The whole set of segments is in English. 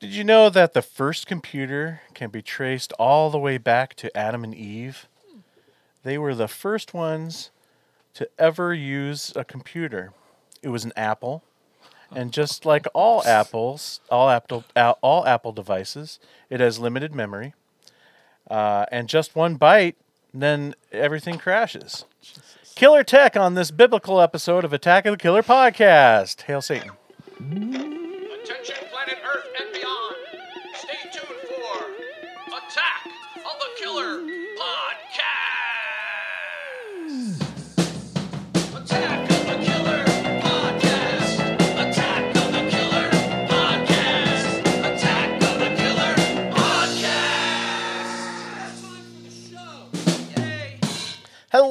Did you know that the first computer can be traced all the way back to Adam and Eve? They were the first ones to ever use a computer. It was an Apple. And just like all apples, all Apple, all Apple devices, it has limited memory. Uh, and just one byte, then everything crashes. Killer tech on this biblical episode of Attack of the Killer podcast. Hail Satan.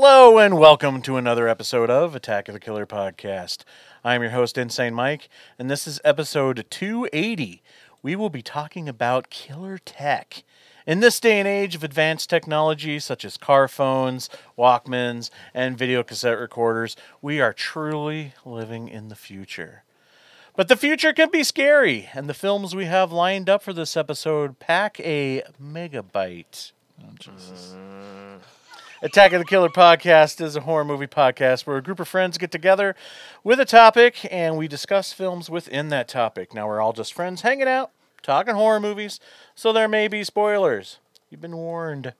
Hello and welcome to another episode of Attack of the Killer podcast. I'm your host, Insane Mike, and this is episode 280. We will be talking about killer tech. In this day and age of advanced technology such as car phones, Walkmans, and video cassette recorders, we are truly living in the future. But the future can be scary, and the films we have lined up for this episode pack a megabyte. Oh, mm. Attack of the Killer podcast is a horror movie podcast where a group of friends get together with a topic and we discuss films within that topic. Now, we're all just friends hanging out, talking horror movies, so there may be spoilers. You've been warned.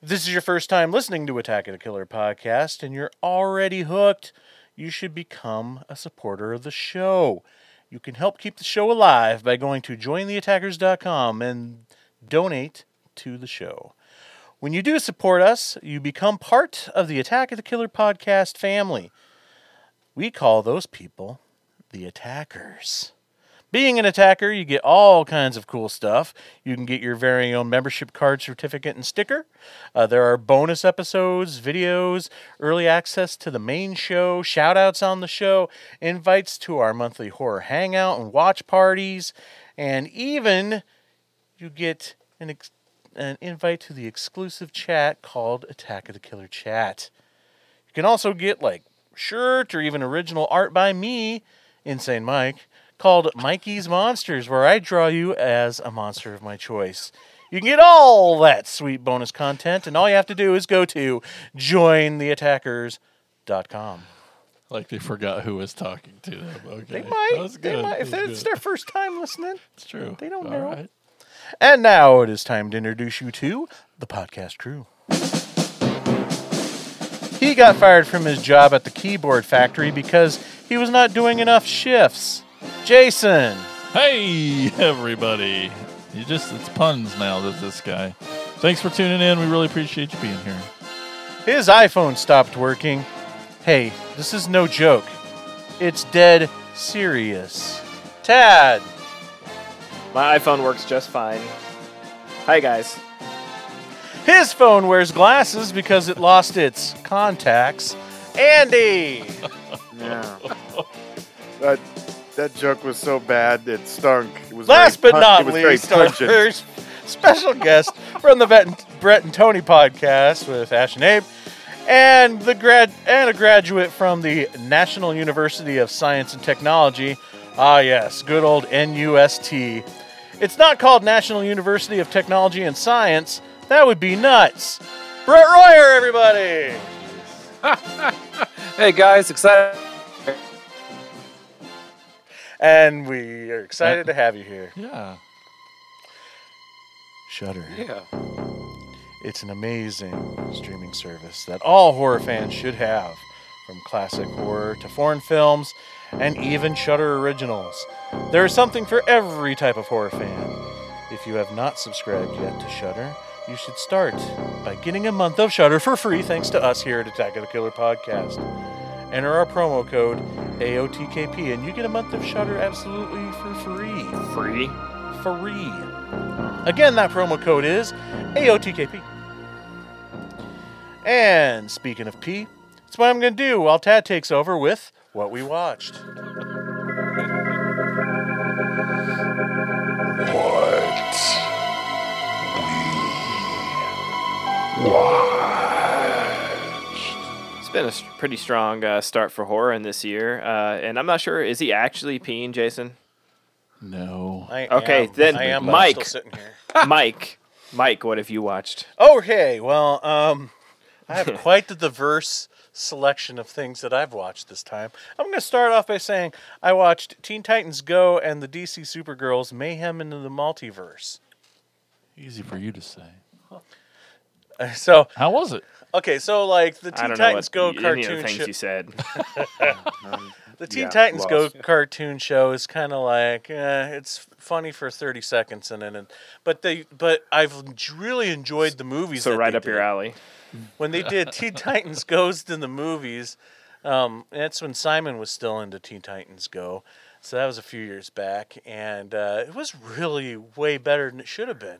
If this is your first time listening to Attack of the Killer podcast and you're already hooked, you should become a supporter of the show. You can help keep the show alive by going to jointheattackers.com and donate to the show. When you do support us, you become part of the Attack of the Killer podcast family. We call those people the attackers. Being an attacker, you get all kinds of cool stuff. You can get your very own membership card, certificate, and sticker. Uh, there are bonus episodes, videos, early access to the main show, shout outs on the show, invites to our monthly horror hangout and watch parties, and even you get an, ex- an invite to the exclusive chat called Attack of the Killer Chat. You can also get like shirt or even original art by me, Insane Mike, called Mikey's Monsters, where I draw you as a monster of my choice. You can get all that sweet bonus content, and all you have to do is go to jointheattackers.com. Like they forgot who was talking to them. Okay. They might. That was They might. If That was it's good. their first time listening. It's true. they don't All know. right. And now it is time to introduce you to the podcast crew. He got fired from his job at the keyboard factory because he was not doing enough shifts. Jason. Hey, everybody. You just, it's puns now, that this guy. Thanks for tuning in. We really appreciate you being here. His iPhone stopped working. Hey, this is no joke. It's dead serious. Tad. My iPhone works just fine. Hi guys. His phone wears glasses because it lost its contacts. Andy. Yeah. that that joke was so bad it stunk. It was Last very but not it was very least, our first special guest from the Brett and, Brett and Tony podcast with Ash and Abe, and the grad and a graduate from the National University of Science and Technology. Ah, yes, good old NUST. It's not called National University of Technology and Science. That would be nuts. Brett Royer, everybody. Hey guys, excited. And we are excited to uh, have you here. Yeah. Shudder. Yeah. It's an amazing streaming service that all horror fans should have, from classic horror to foreign films and even Shudder originals. There is something for every type of horror fan. If you have not subscribed yet to Shudder, you should start by getting a month of Shudder for free thanks to us here at Attack of the Killer podcast. Enter our promo code AOTKP and you get a month of Shudder absolutely for free Free. free. Again, that promo code is AOTKP. And speaking of P, that's what I'm going to do while Tad takes over with what we watched. What we watched. It's been a pretty strong uh, start for horror in this year, uh, and I'm not sure is he actually peeing, Jason? No. no. I Okay, am, then I am but I'm Mike. still sitting here. Mike, Mike, what have you watched? Okay, well, um, I have quite the diverse selection of things that I've watched this time. I'm going to start off by saying I watched Teen Titans Go and the DC Supergirls Mayhem into the Multiverse. Easy for you to say. So, How was it? okay, so like the I Teen don't know Titans what Go any of the cartoon things show, you said. the Teen Yeah, Titans Go cartoon show is kind of like eh, it's funny for 30 seconds and then, and, but they, but I've really enjoyed the movies. so that right they up your alley. When they did Teen Titans Goes in the movies, um, that's when Simon was still into Teen Titans Go. So that was a few years back, and uh, it was really way better than it should have been.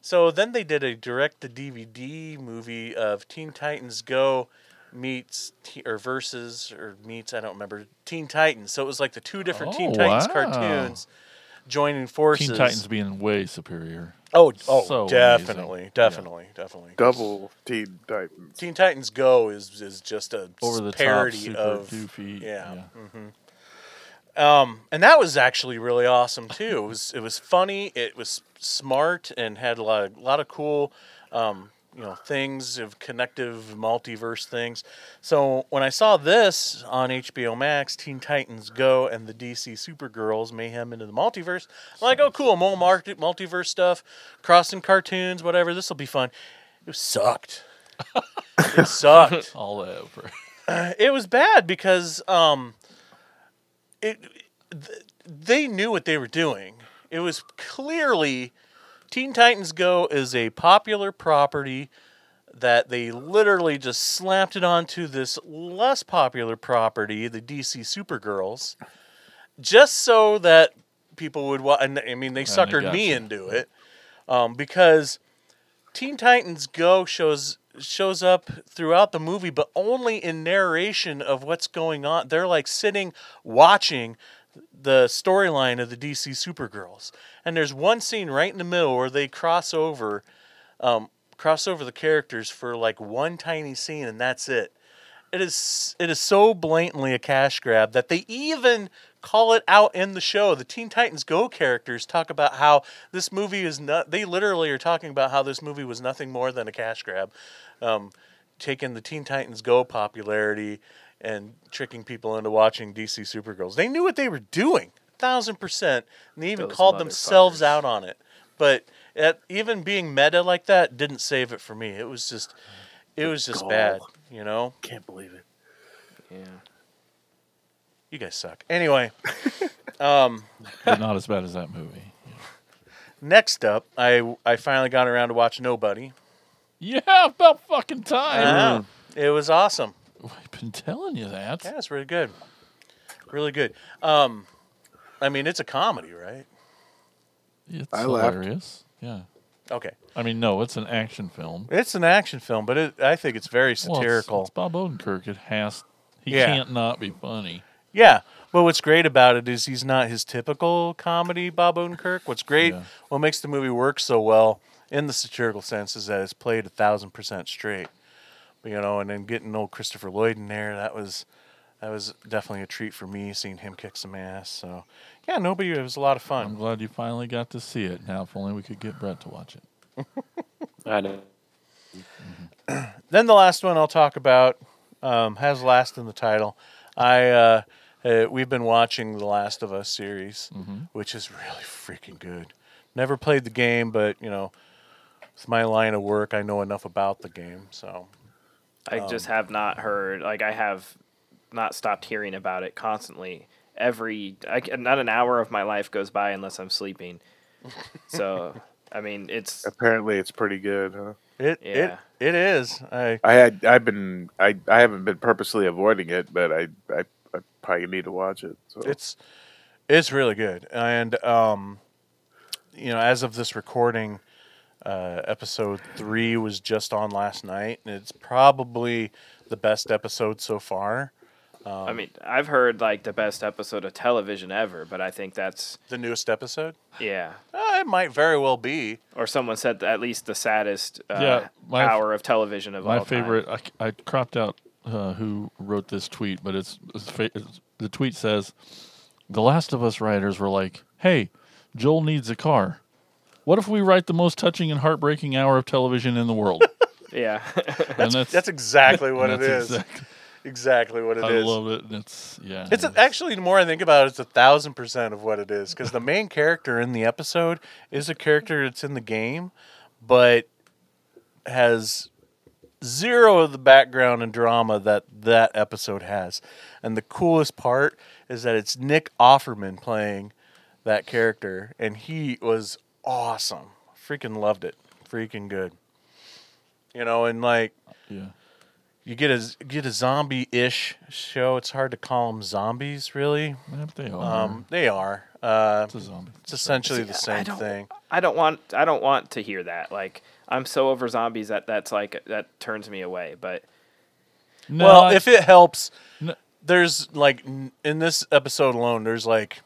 So then they did a direct to DVD movie of Teen Titans Go meets or versus or meets I don't remember Teen Titans. So it was like the two different Teen Oh, Titans wow. cartoons joining forces. Teen Titans being way superior. Oh, oh, So definitely, amazing. definitely, definitely. Double Teen Titans. Teen Titans Go is is just a Over the top, parody super of goofy. yeah. um, and that was actually really awesome too. It was it was funny, it was smart, and had a lot of lot of cool, um, you know, things of connective multiverse things. So when I saw this on HBO Max, Teen Titans Go and the DC Supergirls Mayhem into the Multiverse, I'm like, oh cool, more multiverse stuff, crossing cartoons, whatever. This will be fun. It sucked. it sucked All over. it was bad because um it th- they knew what they were doing it was clearly teen titans go is a popular property that they literally just slapped it onto this less popular property the dc supergirls just so that people would wa- and i mean they suckered me gotcha. into it um, because Teen Titans Go shows shows up throughout the movie, but only in narration of what's going on. They're like sitting watching the storyline of the DC Supergirls, and there's one scene right in the middle where they cross over, um, cross over the characters for like one tiny scene, and that's it. It is it is so blatantly a cash grab that they even call it out in the show. The Teen Titans Go characters talk about how this movie is not. They literally are talking about how this movie was nothing more than a cash grab, um, taking the Teen Titans Go popularity and tricking people into watching DC Supergirls. They knew what they were doing, thousand percent, and they even Those called themselves motherfuckers. out on it. But at, even being meta like that didn't save it for me. It was just, it was just gall. bad. You know. Can't believe it. Yeah. You guys suck. Anyway, um, but not as bad as that movie. next up, I I finally got around to watch Nobody. Yeah, about fucking time. Yeah, it was awesome. I've been telling you that. Yeah, it's really good, really good. Um, I mean, it's a comedy, right? It's I laughed. hilarious. Yeah. Okay, I mean, no, it's an action film. it's an action film, but it, I think it's very Well, it's- satirical. it's, Bob Odenkirk. It has. He Yeah. can't not be funny. Yeah. But what's great about it is he's not his typical comedy Bob Odenkirk. What's great, Yeah. what makes the movie work so well in the satirical sense is that it's played a thousand percent straight. You know, and then getting old Christopher Lloyd in there, that was that was definitely a treat for me seeing him kick some ass. So yeah, nobody it was a lot of fun. I'm glad you finally got to see it. Now, if only we could get Brett to watch it. I know. Then the last one I'll talk about um, has last in the title. I uh, uh, we've been watching the Last of Us series, which is really freaking good. Never played the game, but you know, with my line of work, I know enough about the game. So I just have not heard. Like I have not stopped hearing about it constantly. Every I, c- not an hour of my life goes by unless I'm sleeping. So I mean, it's Apparently, it's pretty good, huh? it Yeah. it it is. I I had I've been I I haven't been purposely avoiding it, but I I, I probably need to watch it. So it's it's really good and um you know as of this recording uh episode three was just on last night and it's probably the best episode so far I mean, I've heard like the best episode of television ever, but I think that's the newest episode yeah. uh, it might very well be Or someone said at least the saddest uh, Yeah, my- hour of television of My all My favorite. I, I cropped out uh, who wrote this tweet, but it's, it's, fa- it's the tweet says, "The Last of Us writers were like, hey." Joel needs a car. What if we write the most touching and heartbreaking hour of television in the world? Yeah. and that's That's exactly what it that's is. exact- Exactly what it I is. love it. and It's yeah. It's a, actually the more I think about it, it's a thousand percent of what it is. Because the main character in the episode is a character that's in the game, but has zero of the background and drama that that episode has. And the coolest part is that it's Nick Offerman playing that character, and he was awesome. Freaking loved it. Freaking good. You know, and like yeah. you get a get a zombie ish show. It's hard to call them zombies, really. Yeah, they are. Um, they are. Uh, it's a zombie. it's essentially the See, I same don't- thing. I don't want I don't want to hear that. Like I'm so over zombies that that's like that turns me away. But No, well, I- if it helps, No. there's like in this episode alone, there's like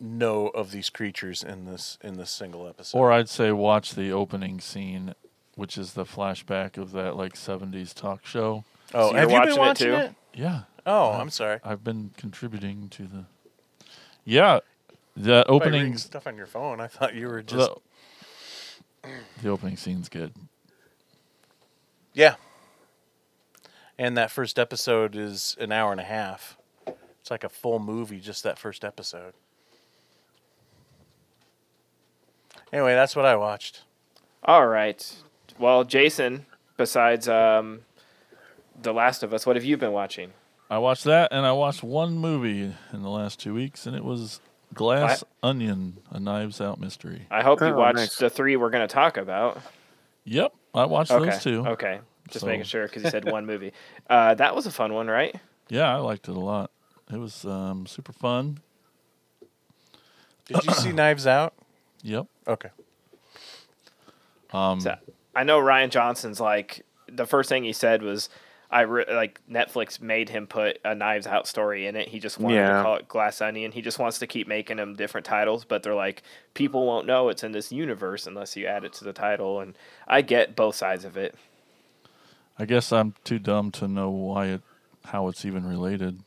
no of these creatures in this in this single episode. Or I'd say watch the opening scene, which is the flashback of that like '70s talk show. oh, So have you're been watching watching it it? too? Yeah, Oh, I'm sorry. I've been contributing to the. Yeah, the opening. stuff on your phone. I thought you were just The, the opening scene's good. yeah. And that first episode is an hour and a half. It's like a full movie, just that first episode. Anyway, that's what I watched. all right. Well, Jason, besides um, The Last of Us, what have you been watching? I watched that, and I watched one movie in the last two weeks, and it was Glass Onion, a Knives Out mystery. I hope you Oh, watched nice. the three we're going to talk about. Yep, I watched Okay. those two. Okay. Just So- making sure because you said one movie. Uh, that was a fun one, right? Yeah, I liked it a lot. It was um, super fun. Did you see Knives Out? Yep. Okay. Um, So I know Rian Johnson's like the first thing he said was I re- like Netflix made him put a Knives Out story in it. He just wanted Yeah. to call it Glass Onion. He just wants to keep making them different titles, but they're like people won't know it's in this universe unless you add it to the title. And I get both sides of it. I guess I'm too dumb to know why it, how it's even related.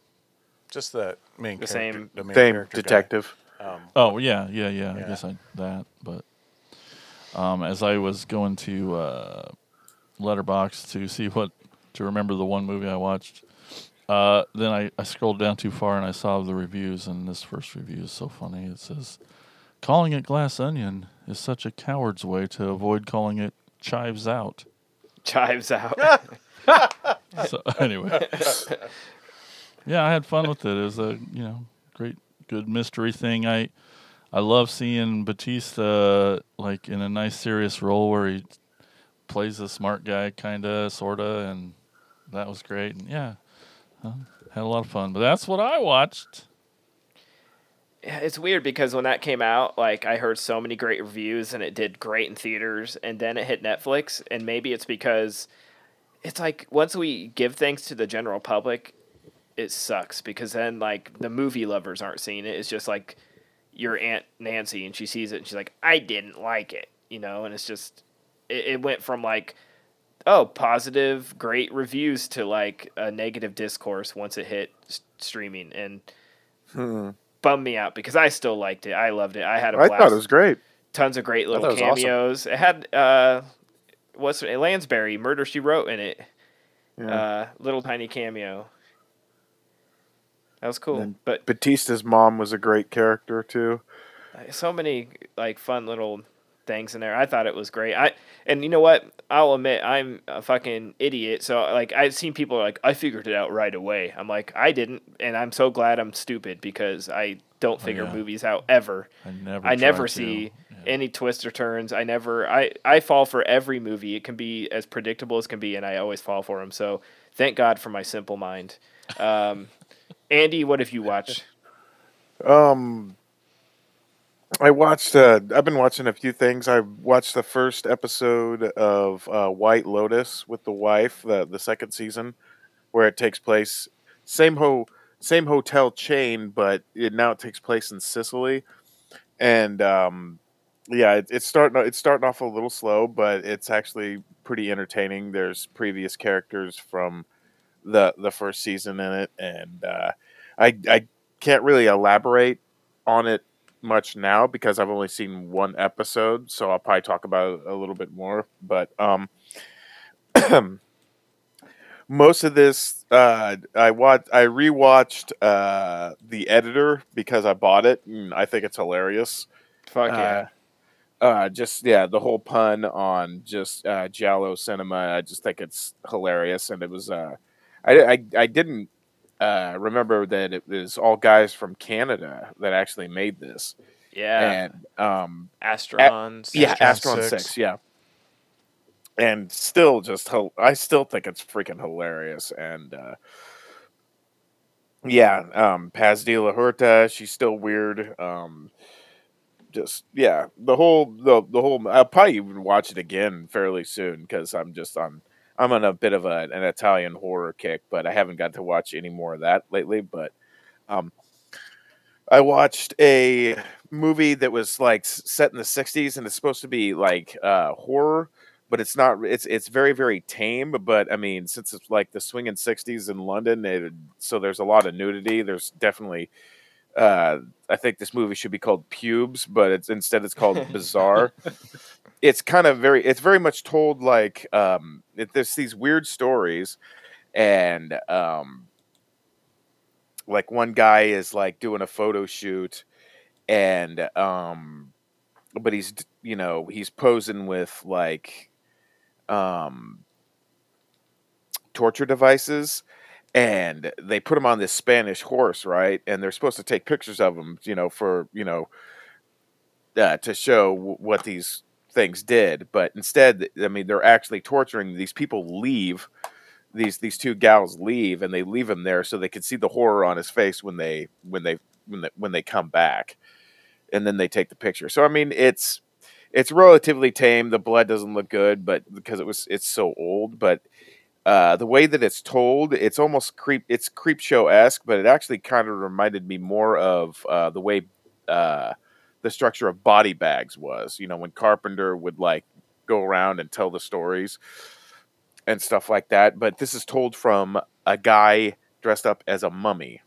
Just the main The character, same- the main Same character guy. Detective. Um, Oh yeah, yeah, yeah. Yeah. I guess I that, but um, as I was going to uh, Letterboxd to see what to remember the one movie I watched, uh, then I, I scrolled down too far and I saw the reviews, and this first review is so funny. It says, "Calling it glass onion is such a coward's way to avoid calling it chives out." Chives out. so anyway, yeah, I had fun with it. It was a you know great, good mystery thing. I I love seeing Batista like in a nice serious role where he plays a smart guy, kinda, sorta, and that was great. And yeah, uh, had a lot of fun. But that's what I watched. It's weird because when that came out, like I heard so many great reviews and it did great in theaters, and then it hit Netflix, and maybe it's because it's like once we give things to the general public, it sucks because then like the movie lovers aren't seeing it. It's just like your aunt Nancy, and she sees it and she's like, I didn't like it, you know, and it's just it, it went from like oh positive great reviews to like a negative discourse once it hit s- streaming and Hmm. bummed me out because I still liked it. I loved it. I had a I blast. thought it was great. Tons of great little was awesome. cameos. It had uh, what's it, Lansbury, Murder She Wrote in it. Yeah. Uh, little tiny cameo. That was cool. And but Batista's mom was a great character too. so many like fun little things in there. I thought it was great. I and you know what? I'll admit I'm a fucking idiot. So like I've seen people like I figured it out right away. I'm like I didn't, and I'm so glad I'm stupid because I don't figure yeah. movies out ever. I never. I never see Yeah. any twists or turns. I never. I I fall for every movie. It can be as predictable as can be, and I always fall for them. So thank God for my simple mind. Um, Andy, what have you watched? Um, I watched. Uh, I've been watching a few things. I watched the first episode of uh, White Lotus with the wife, the the second season, where it takes place same ho same hotel chain, but it now it takes place in Sicily, and um, yeah, it, it's starting it's starting off a little slow, but it's actually pretty entertaining. There's previous characters from the the first season in it, and uh, I I can't really elaborate on it much now because I've only seen one episode, so I'll probably talk about it a little bit more. But um, most of this, uh, I watched, I rewatched uh, the editor because I bought it, and I think it's hilarious. Fuck yeah. Uh, uh, just yeah, the whole pun on just uh, Giallo cinema. I just think it's hilarious, and it was. I, I I didn't uh, remember that it was all guys from Canada that actually made this, yeah. and um, Astrons. yeah, Astron Astron 6. Six, yeah, and still just I still think it's freaking hilarious, and uh, yeah, um, Paz de la Huerta, she's still weird. Um, just yeah, the whole the the whole. I'll probably even watch it again fairly soon because I'm just on. I'm on a bit of a, an Italian horror kick, but I haven't got to watch any more of that lately. But um, I watched a movie that was like set in the '60s, and it's supposed to be like uh, horror, but it's not. It's it's very very tame. But I mean, since it's like the swinging '60s in London, it, so there's a lot of nudity. There's definitely. Uh, I think this movie should be called Pubes, but it's instead it's called Bizarre. it's kind of very. It's very much told like um, it, there's these weird stories, and um, like one guy is like doing a photo shoot and um but he's you know he's posing with like um torture devices and they put him on this spanish horse right? And they're supposed to take pictures of him you know for you know uh, to show w- what these things did. But instead i mean they're actually torturing these people leave these these two gals leave and they leave him there so they can see the horror on his face when they when they when they, when they come back. And then they take the picture. So i mean it's it's relatively tame. The blood doesn't look good but because it was it's so old but uh, the way that it's told, it's almost creep. It's Creepshow esque, but it actually kind of reminded me more of uh, the way uh, the structure of Body Bags was. You know, when Carpenter would like go around and tell the stories and stuff like that. But this is told from a guy dressed up as a mummy.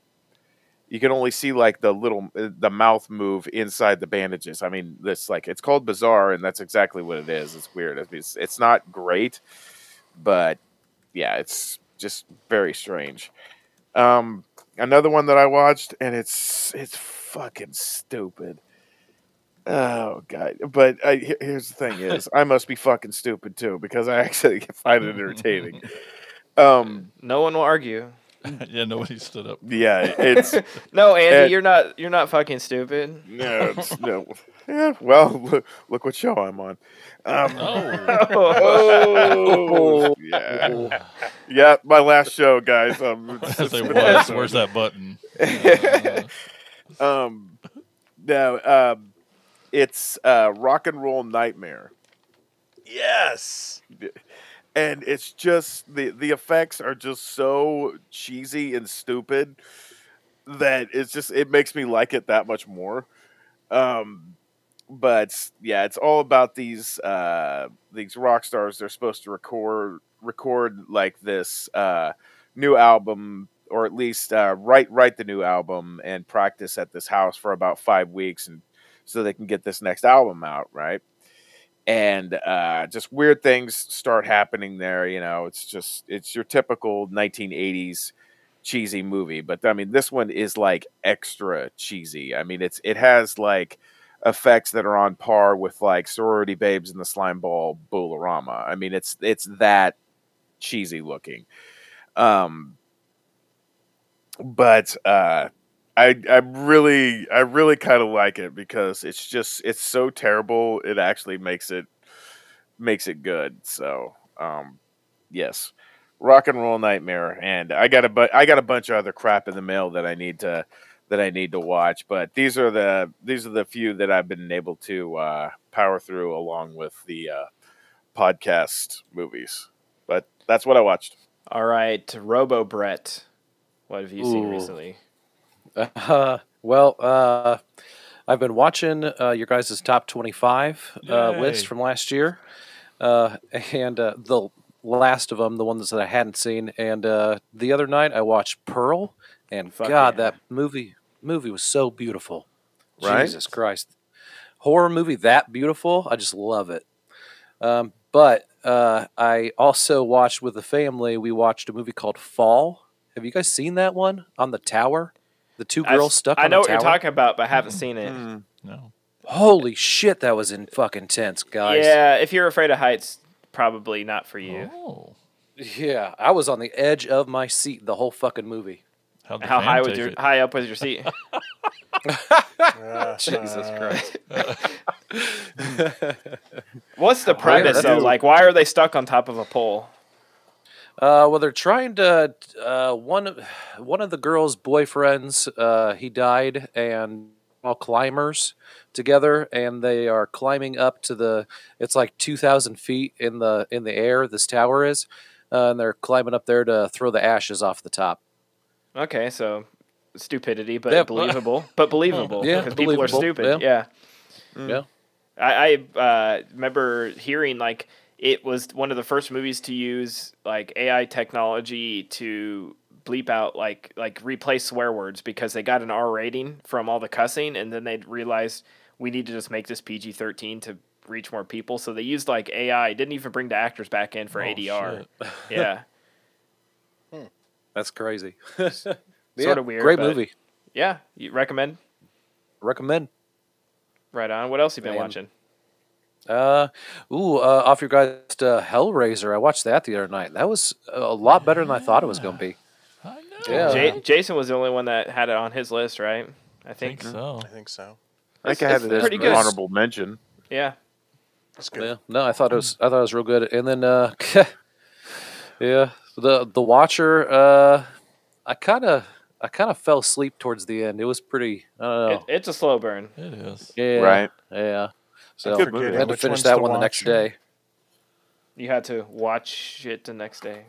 You can only see like the little uh, the mouth move inside the bandages. I mean, this like it's called bizarre, and that's exactly what it is. It's weird. It's it's not great, but yeah, it's just very strange. Um, another one that I watched, and it's it's fucking stupid. Oh god! But I, here's the thing: is I must be fucking stupid too because I actually find it entertaining. Um, No one will argue. yeah, nobody stood up. yeah, it's No, Andy, And- you're not. You're not fucking stupid. no, it's, no. Yeah, well, look, look what show I'm on. Um, Oh, oh, yeah, yeah, my last show, guys. Um, it's- I it's say, been. Where's that button? um, no, um, it's uh, rock and roll nightmare, Yes. And it's just the the effects are just so cheesy and stupid that it's just it makes me like it that much more. Um, but yeah, it's all about these uh, these rock stars. They're supposed to record record like this uh, new album, or at least uh, write write the new album and practice at this house for about five weeks, and so they can get this next album out, right? And uh, just weird things start happening there. You know, it's just it's your typical 1980s cheesy movie, but I mean, this one is like extra cheesy. I mean, it's it has like effects that are on par with like sorority babes in the slime ball Bowl-O-Rama. I mean, it's it's that cheesy looking. Um, but uh, I I really I really kind of like it because it's just it's so terrible. It actually makes it makes it good. So um, yes, rock and roll nightmare. And I got a bu- I got a bunch of other crap in the mail that I need to that I need to watch. But these are the these are the few that I've been able to uh, power through along with the uh, podcast movies. But that's what I watched. All right, Robo Brett. What have you seen recently? Uh, well, uh, I've been watching uh, your guys' top 25 uh, list from last year, uh, and uh, the last of them, the ones that I hadn't seen. And uh, the other night, I watched Pearl, and Fuck God, yeah. that movie movie was so beautiful. right? Jesus Christ. Horror movie that beautiful. I just love it. Um, but uh, I also watched with the family, we watched a movie called Fall. Have you guys seen that one on the tower? The two I've- girls stuck I on know the what tower. you're talking about, but I haven't seen it. Hmm. No. Holy shit, that was in fucking tense, guys. Yeah, if you're afraid of heights, probably not for you. Oh. Yeah, I was on the edge of my seat the whole fucking movie. How'd the How fan high was your it? high up was your seat? Jesus Christ. What's the premise though? Like, why are they stuck on top of a pole? Uh, well, they're trying to. Uh, one, of- one of the girls' boyfriends, uh, he died, and all climbers together, and they are climbing up to the. It's like two thousand feet in the in the air. This tower is, uh, and they're climbing up there to throw the ashes off the top. Okay, so stupidity, but Yeah. believable. But believable. Yeah, because people are stupid. yeah. Yeah. Yeah. I, I uh, remember hearing like it was one of the first movies to use like AI technology to bleep out like like replace swear words because they got an R rating from all the cussing and then they realized we need to just make this PG thirteen to reach more people. So they used like AI, didn't even bring the actors back in for Oh, ADR. shit. Yeah. That's crazy. Sort Yeah, of weird. Great movie. Yeah. You recommend? Recommend. Right on. What else you been Man. watching? Uh, ooh, uh, off your guys' uh, Hellraiser. I watched that the other night. That was a lot better than I thought it was going to be. I know. Yeah. Ja- Jason was the only one that had it on his list, right? I I think. think so. I think so. I think It's- I had it's it as pretty an good. honorable mention. Yeah. That's good. Yeah, no, I thought it was. I thought it was real good. And then, uh, yeah, the the Watcher. Uh, I kind of, I kind of fell asleep towards the end. It was pretty. I don't know. It, it's a slow burn. It is. yeah, Right. Yeah. So Good I movie. had to Which finish that the one the next day. You had to watch it the next day.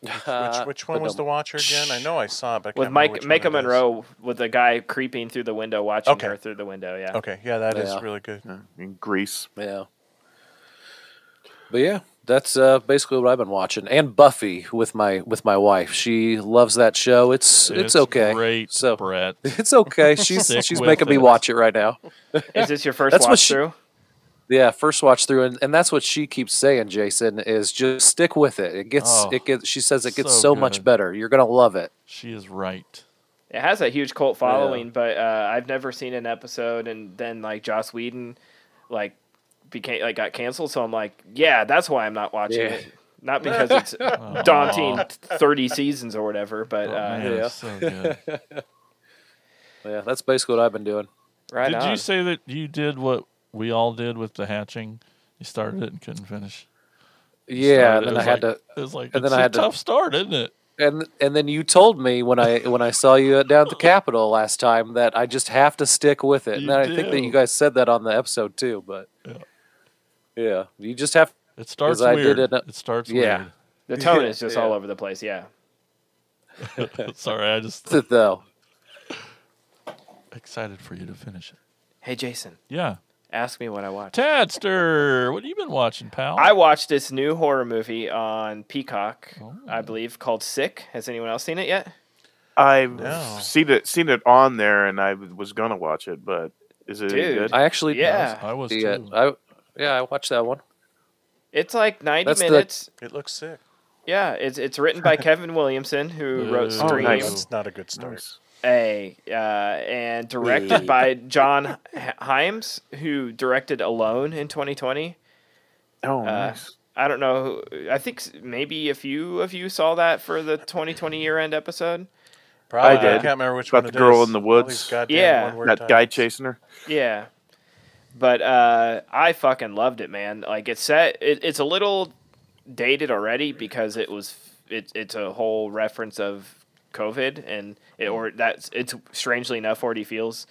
Which which uh, one was the Watcher again? I know I saw it, but I With can't remember Mike which one Maika it is. Monroe with the guy creeping through the window, watching Okay. her through the window. Yeah. Okay, yeah, that is Yeah. really good. Yeah, in Greece. Yeah. But yeah, that's uh, basically what I've been watching, and Buffy with my with my wife. She loves that show. It's it's, okay. Great, So Brett. it's okay. She's she's with making me watch it right now. Is this your first That's what watch she- through? Yeah, first watch through, and, and that's what she keeps saying. Jason is just stick with it. It gets Oh, it gets. She says it gets so so, much better. You're gonna love it. She is right. It has a huge cult following, but uh, I've never seen an episode. And then like Joss Whedon, like became like got canceled. So I'm like, yeah, that's why I'm not watching Yeah. it. Not because it's daunting thirty seasons or whatever, but Oh, uh, man, yeah. so good. Yeah, that's basically what I've been doing. right did on. you say that you did what we all did with the hatching? You started it and couldn't finish. Yeah, started and then I had like- to, It was like and it's then I a had to- tough start, isn't it? and and then you told me when I when I saw you down at the Capitol last time that I just have to stick with it. You and I think that you guys said that on the episode too. But Yeah. Yeah, you just have It starts I did weird. it, uh, It starts yeah. the tone is just yeah. all over the place. Yeah. Sorry, I just to though. excited for you to finish it. Hey Jason, Yeah, ask me what I watched. Tadster, what have you been watching, pal? I watched this new horror movie on Peacock, Oh. I believe, called Sick. Has anyone else seen it yet? I've No. seen it seen it on there, and I was gonna watch it, but is it Dude. good? I actually Yeah. I was yeah, too. I yeah I watched that one. It's like 90 That's the- minutes. It looks sick. Yeah, it's it's written by Kevin Williamson, who wrote Ooh. Oh, Scream. nice. That's not a good start. Nice. A uh, and directed by John H- Hyams, who directed Alone in 2020. Oh, Uh, nice. I don't know. who- I think s- maybe a few of you saw that for the 2020 year end episode. Probably. I did. can't remember which About one the it girl is. in the All woods. goddamn Yeah. one-word That guy titles. chasing her. Yeah. But uh, I fucking loved it, man. Like it's set. It, it's a little dated already because it was. It, it's a whole reference of COVID and it, or that's it's strangely enough already feels.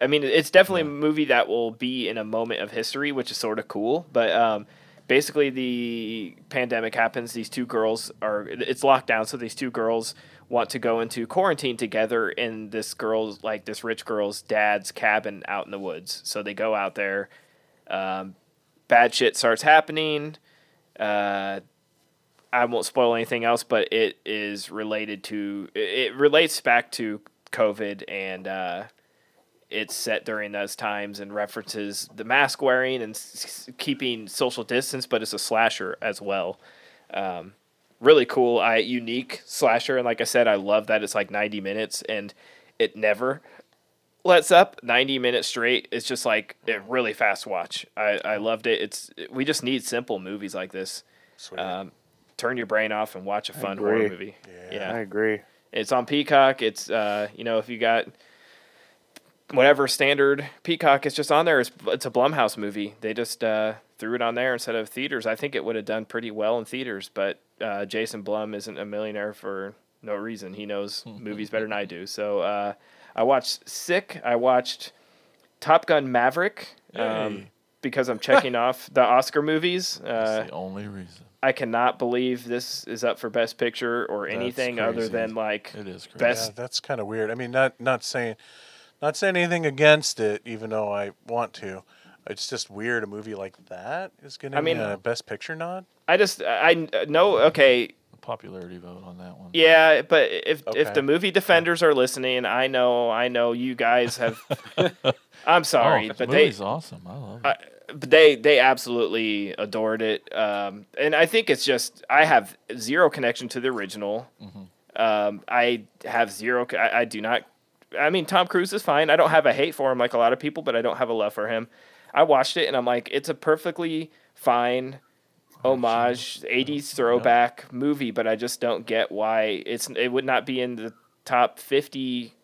I mean, it's definitely a movie that will be in a moment of history, which is sort of cool. But um, basically, the pandemic happens. These two girls are. It's locked down, so these two girls want to go into quarantine together in this girl's like this rich girl's dad's cabin out in the woods. So they go out there. Um, bad shit starts happening. Uh, I won't spoil anything else, but it is related to. It, relates back to COVID and uh, it's set during those times and references the mask wearing and s- keeping social distance, but it's a slasher as well. Um, really cool, I unique slasher, and like I said, I love that it's like ninety minutes and it never lets up 90 minutes straight it's just like a really fast watch i, I loved it it's we just need simple movies like this Sweet. um, turn your brain off and watch a fun horror agree. yeah, I agree. it's on Peacock. It's uh, you know, if you got whatever standard Peacock is just on there, it's it's a Blumhouse movie. They just uh, threw it on there instead of theaters. I think it would have done pretty well in theaters, but uh, Jason Blum isn't a millionaire for no reason. He knows movies better than I do. So uh, I watched Sick. I watched Top Gun Maverick. Um, Hey. because I'm checking off the Oscar movies. That's Uh, the only reason. I cannot believe this is up for Best Picture or anything other than like It is crazy. best Yeah, that's kind of weird. I mean, not not saying not saying anything against it, even though I want to. It's just weird. A movie like that is going getting mean- a Best Picture nod. I just I I know okay popularity vote on that one. yeah but if if the movie defenders are listening I know I know you guys have I'm sorry oh, but the they awesome. I love it. I, but they they absolutely adored it um and I think it's just I have zero connection to the original um I have zero I, I do not I mean Tom Cruise is fine I don't have a hate for him like a lot of people but I don't have a love for him I watched it and I'm like it's a perfectly fine homage 80s throwback movie but i just don't get why it's it would not be in the top 50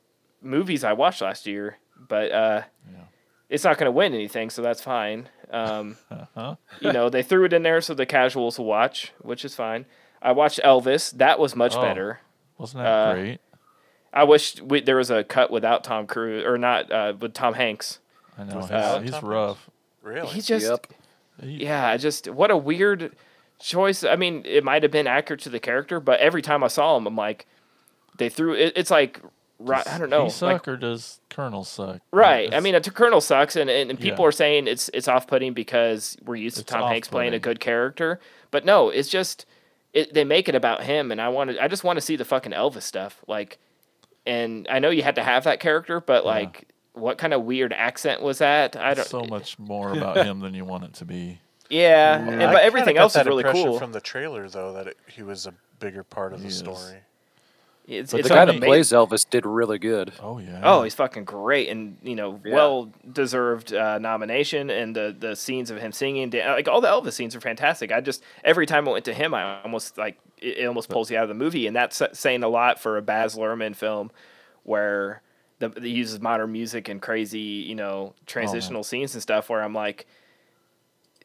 movies i watched last year but uh Yeah. it's not going to win anything so that's fine um Uh-huh. you know they threw it in there so the casuals will watch which is fine i watched elvis that was much Oh. better Wasn't that uh, great? i wish we, there was a cut without tom cruise or not uh, with tom hanks I know he's, he's rough. Really? he's just Yep. Yeah, I just what a weird choice. I mean, it might have been accurate to the character, but every time I saw him, I'm like, they threw it. It's like, right? I don't know. He suck like, or does Colonel suck? right. I mean, a Colonel sucks, and, and, and people Yeah. are saying it's it's off putting because we're used to It's Tom Hanks playing a good character. But no, it's just it, they make it about him, and I wanted I just want to see the fucking Elvis stuff. Like, and I know you had to have that character, but Yeah. like, what kind of weird accent was that? I don't. so much more about him than you want it to be. Yeah, and, but kinda everything else is really cool. from the trailer, though, that it, he was a bigger part of He the is. story. It's, But it's the guy that amazing. plays Elvis did really good. Oh yeah. Oh, he's fucking great, and you know, Yeah. well deserved uh, nomination. And the the scenes of him singing, like all the Elvis scenes are fantastic. I just every time I went to him, I almost like it, it almost pulls you out of the movie, and that's saying a lot for a Baz Luhrmann film, where the, he uses modern music and crazy, you know, transitional scenes and stuff. Where I'm like,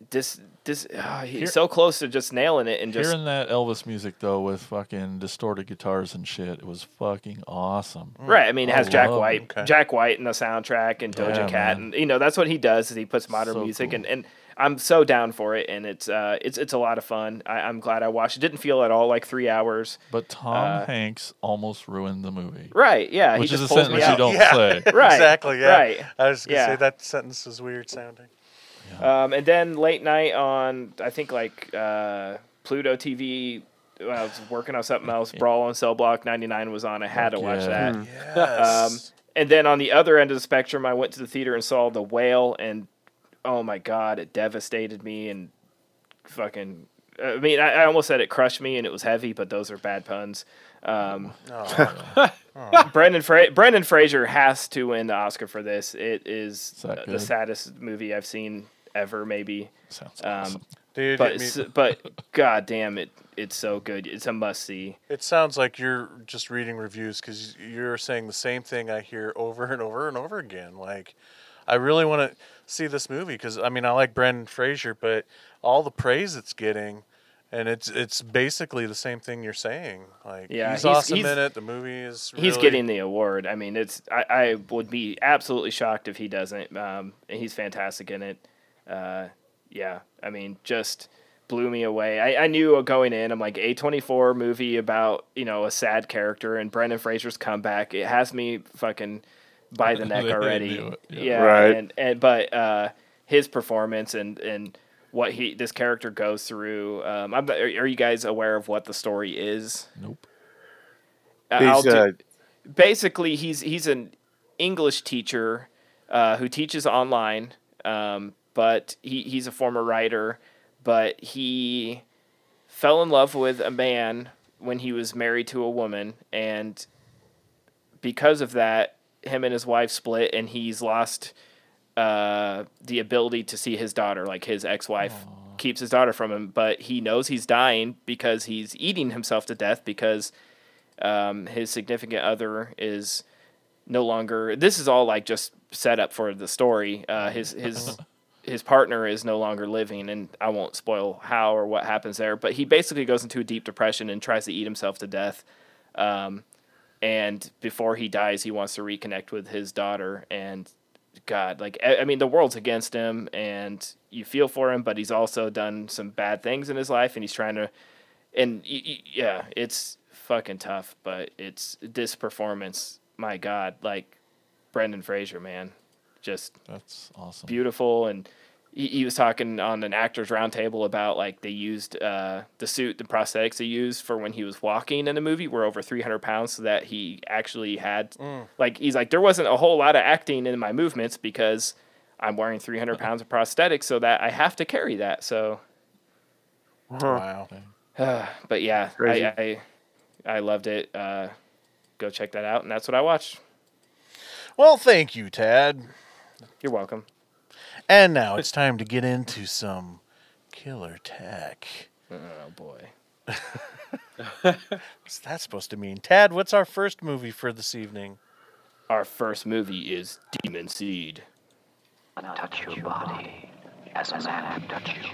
this this ah, he's Here- so close to just nailing it, and just Hearing that Elvis music though with fucking distorted guitars and shit, it was fucking awesome. Right. I mean, it I has Jack love. White, Okay. Jack White in the soundtrack, and Doja Yeah, Cat, man. and you know that's what he does. Is he puts modern So music, cool. and, and I'm so down for it, and it's uh it's it's a lot of fun. I, I'm glad I watched. It didn't feel at all like three hours. But Tom Uh, Hanks almost ruined the movie. Right. Yeah. Which he is just a me sentence you don't Yeah. say. Right. exactly. Yeah. Right. I was gonna Yeah. say that sentence is weird sounding. Um, and then late night on I think like uh, Pluto TV. When I was working on something else, Brawl on Cell Block 99 was on. I had to watch yeah. that. Yes. And then on the other end of the spectrum, I went to the theater and saw The Whale, and oh my god, it devastated me and fucking. I mean, I, I almost said it crushed me, and it was heavy, but those are bad puns. Um, Oh, Brendan Fra- Brendan Fraser has to win the Oscar for this. It is that uh, the saddest movie I've seen ever, maybe. Sounds Um, awesome. dude, but I but god damn it, it's so good. It's a must see. it sounds like you're just reading reviews because you're saying the same thing I hear over and over and over again. Like, I really want to see this movie because I mean I like Brendan Fraser, but all the praise it's getting, and it's it's basically the same thing you're saying. Like, Yeah, he's, he's- awesome he's- in it. The movie is He's getting the award. I mean, it's I, I would be absolutely shocked if he doesn't. Um, and he's fantastic in it. Uh, yeah, I mean, just blew me away. I, I knew going in. I'm like a 24 movie about you know a sad character and Brendan Fraser's comeback. It has me fucking by the neck already. yeah. Yeah, Right. and and but uh, his performance and and what he this character goes through. Um, I'm, are, are you guys aware of what the story is? Nope. Uh, I'll do- uh, basically he's he's an English teacher uh, who teaches online, um, but he, he's a former writer, but he fell in love with a man when he was married to a woman, and because of that, him and his wife split, and he's lost uh, the ability to see his daughter. Like his ex-wife keeps his daughter from him, but he knows he's dying because he's eating himself to death because um, his significant other is no longer. This is all like just set up for the story. Uh, his his his partner is no longer living, and I won't spoil how or what happens there. But he basically goes into a deep depression and tries to eat himself to death. Um, and before he dies, he wants to reconnect with his daughter. And God, like I I mean, the world's against him, and you feel for him, but he's also done some bad things in his life, and he's trying to. And yeah, it's fucking tough, but it's this performance. My God, like Brendan Fraser, man, just That's awesome. beautiful and he, he was talking on an actors roundtable about like they used uh, the suit the prosthetics they used for when he was walking in the movie were over 300 pounds so that he actually had like he's like there wasn't a whole lot of acting in my movements because i'm wearing 300 pounds of prosthetics so that i have to carry that so. Wow. but yeah I, I i loved it. Uh, go check that out and that's what i watched. Well, thank you, Tad. you're welcome And now it's time to get into some killer tech. oh boy What's that supposed to mean? Tad, what's our first movie for this evening? our first movie is demon seed touch your body as a man would touch you.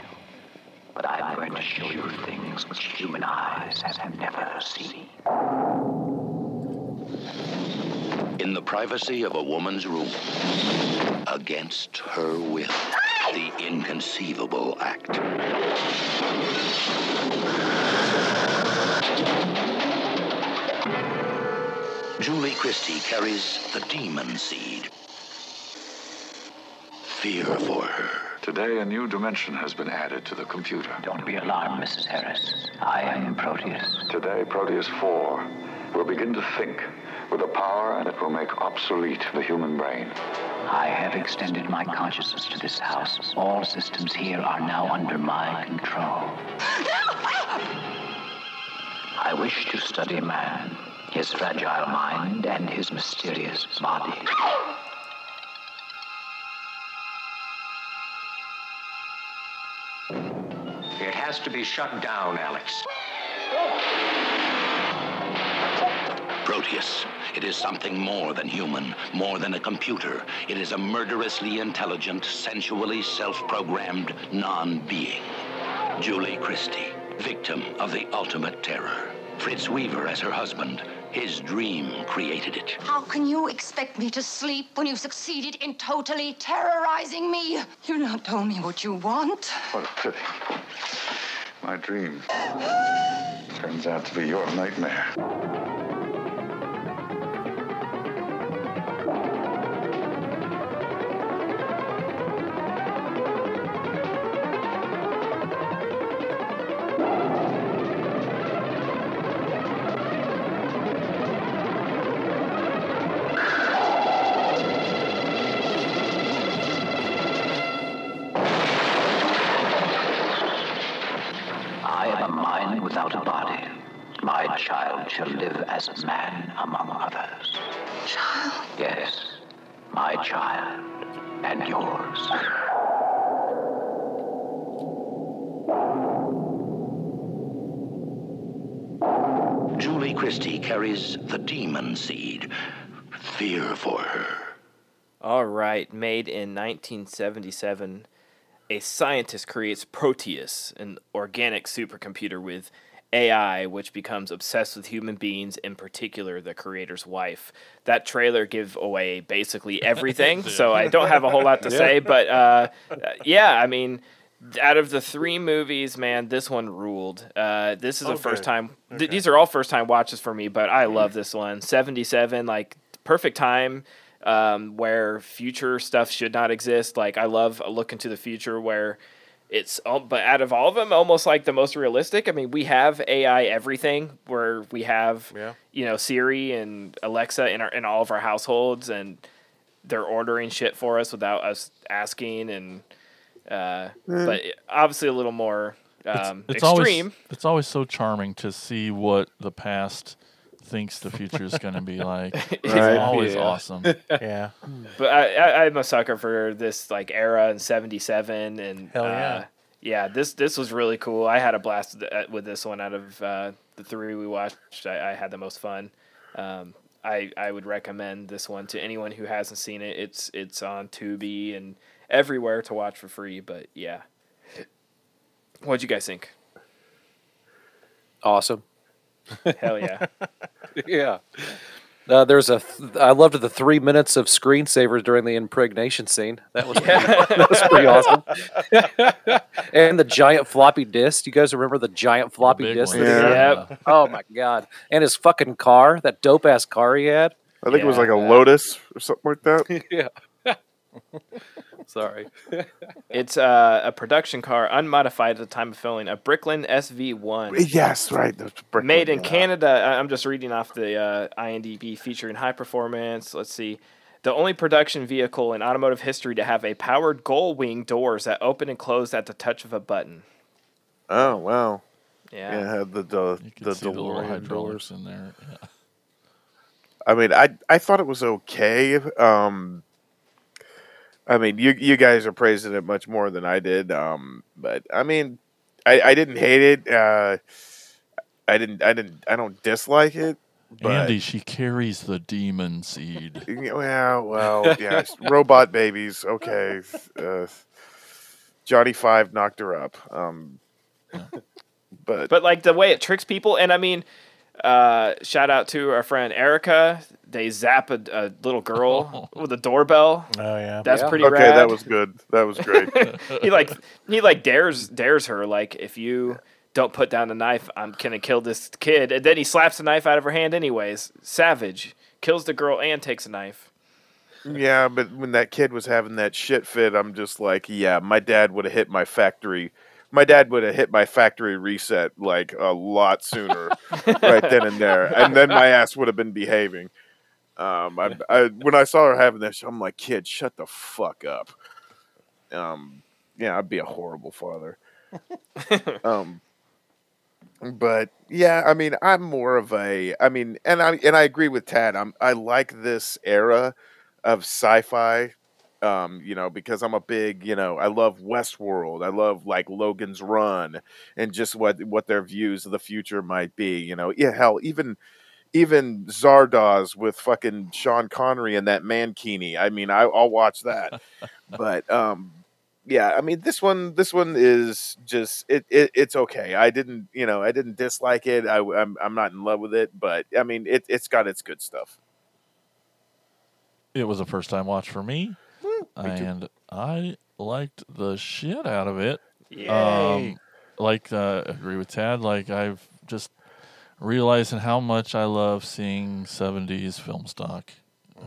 But I'm going to show you things which human eyes have never seen. In the privacy of a woman's room, against her will, the inconceivable act. Julie Christie carries the demon seed. Fear for her. Today, a new dimension has been added to the computer. Don't be alarmed, Mrs. Harris. I am Proteus. Today, Proteus 4 will begin to think with a power and it will make obsolete the human brain. I have extended my consciousness to this house. All systems here are now under my control. I wish to study man, his fragile mind, and his mysterious body. It has to be shut down, Alex. Proteus. It is something more than human, more than a computer. It is a murderously intelligent, sensually self-programmed non-being. Julie Christie, victim of the ultimate terror. Fritz Weaver as her husband. His dream created it. How can you expect me to sleep when you've succeeded in totally terrorizing me? You've not told me what you want. What a pity. My dream turns out to be your nightmare. All right, made in 1977, a scientist creates Proteus, an organic supercomputer with AI, which becomes obsessed with human beings, in particular the creator's wife. That trailer give away basically everything, so I don't have a whole lot to say, but uh, yeah, I mean, out of the three movies, man, this one ruled. Uh, this is a first time. th- these are all first time watches for me, but I love this one. 77, like perfect time um, where future stuff should not exist. Like I love a look into the future where it's all, but out of all of them, almost like the most realistic. I mean, we have AI everything where we have Yeah. you know Siri and Alexa in our in all of our households and they're ordering shit for us without us asking, and uh, Mm. but obviously a little more It's, um, it's extreme. always it's always so charming to see what the past thinks the future is going to be like. It's Right. always Yeah. awesome. Yeah. But I, I, I'm a sucker for this like era in '77, and Hell yeah. uh, yeah, this this was really cool. I had a blast with, uh, with this one. Out of uh, the three we watched, I, I had the most fun. Um, I I would recommend this one to anyone who hasn't seen it. It's it's on Tubi and everywhere to watch for free. But yeah, what'd you guys think? Awesome. Hell yeah! yeah. Uh, there's a. Th- I loved the three minutes of screensavers during the impregnation scene. That was pretty, that was pretty awesome. and the giant floppy disk. You guys remember the giant floppy big disk? that he Yeah. had? Oh my god! And his fucking car, that dope ass car he had. I think it was like a Lotus or something like that. yeah. Sorry. It's uh, a production car, unmodified at the time of filming, a Bricklin SV1. yes, right. that's Brooklyn, Made in yeah. Canada. I- I'm just reading off the uh, IMDb featuring high performance. Let's see. The only production vehicle in automotive history to have a powered gull wing doors that open and close at the touch of a button. Oh wow. Yeah. Yeah, it had the the, the the little DeLorean hydraulics doors. in there. Yeah. I mean, I I thought it was okay. Um, I mean, you you guys are praising it much more than I did. Um, but I mean, I, I didn't hate it. Uh, I didn't I didn't I don't dislike it. But, Andy, she carries the demon seed. Yeah, Well, well, yeah, robot babies. Okay, uh, Johnny Five knocked her up. Um, but But like the way it tricks people, and I mean, uh, shout out to our friend Erica. They zap a, a little girl oh. with a doorbell. Oh yeah. That's Yeah. pretty okay, rad. that was good. That was great. he like he like dares dares her like if you don't put down the knife, I'm gonna kill this kid. And then he slaps the knife out of her hand anyways. Savage kills the girl and takes a knife. Yeah, but when that kid was having that shit fit, I'm just like, yeah, my dad would have hit my factory. My dad would have hit my factory reset like a lot sooner, right then and there, and then my ass would have been behaving. Um, I, I when I saw her having this, I'm like, kid, shut the fuck up. Um, yeah, I'd be a horrible father. um, but yeah, I mean, I'm more of a, I mean, and I and I agree with Tad. I'm I like this era of sci-fi um you know because i'm a big you know i love westworld i love like logan's run and just what what their views of the future might be you know yeah hell even even zardoz with fucking sean connery and that mankini i mean I, i'll watch that but um yeah i mean this one this one is just it, it it's okay i didn't you know i didn't dislike it I, I'm, I'm not in love with it but i mean it, it's got its good stuff It was a first time watch for me, and I liked the shit out of it. Yay. Um, like uh, agree with Tad. Like I've just realizing how much I love seeing '70s film stock.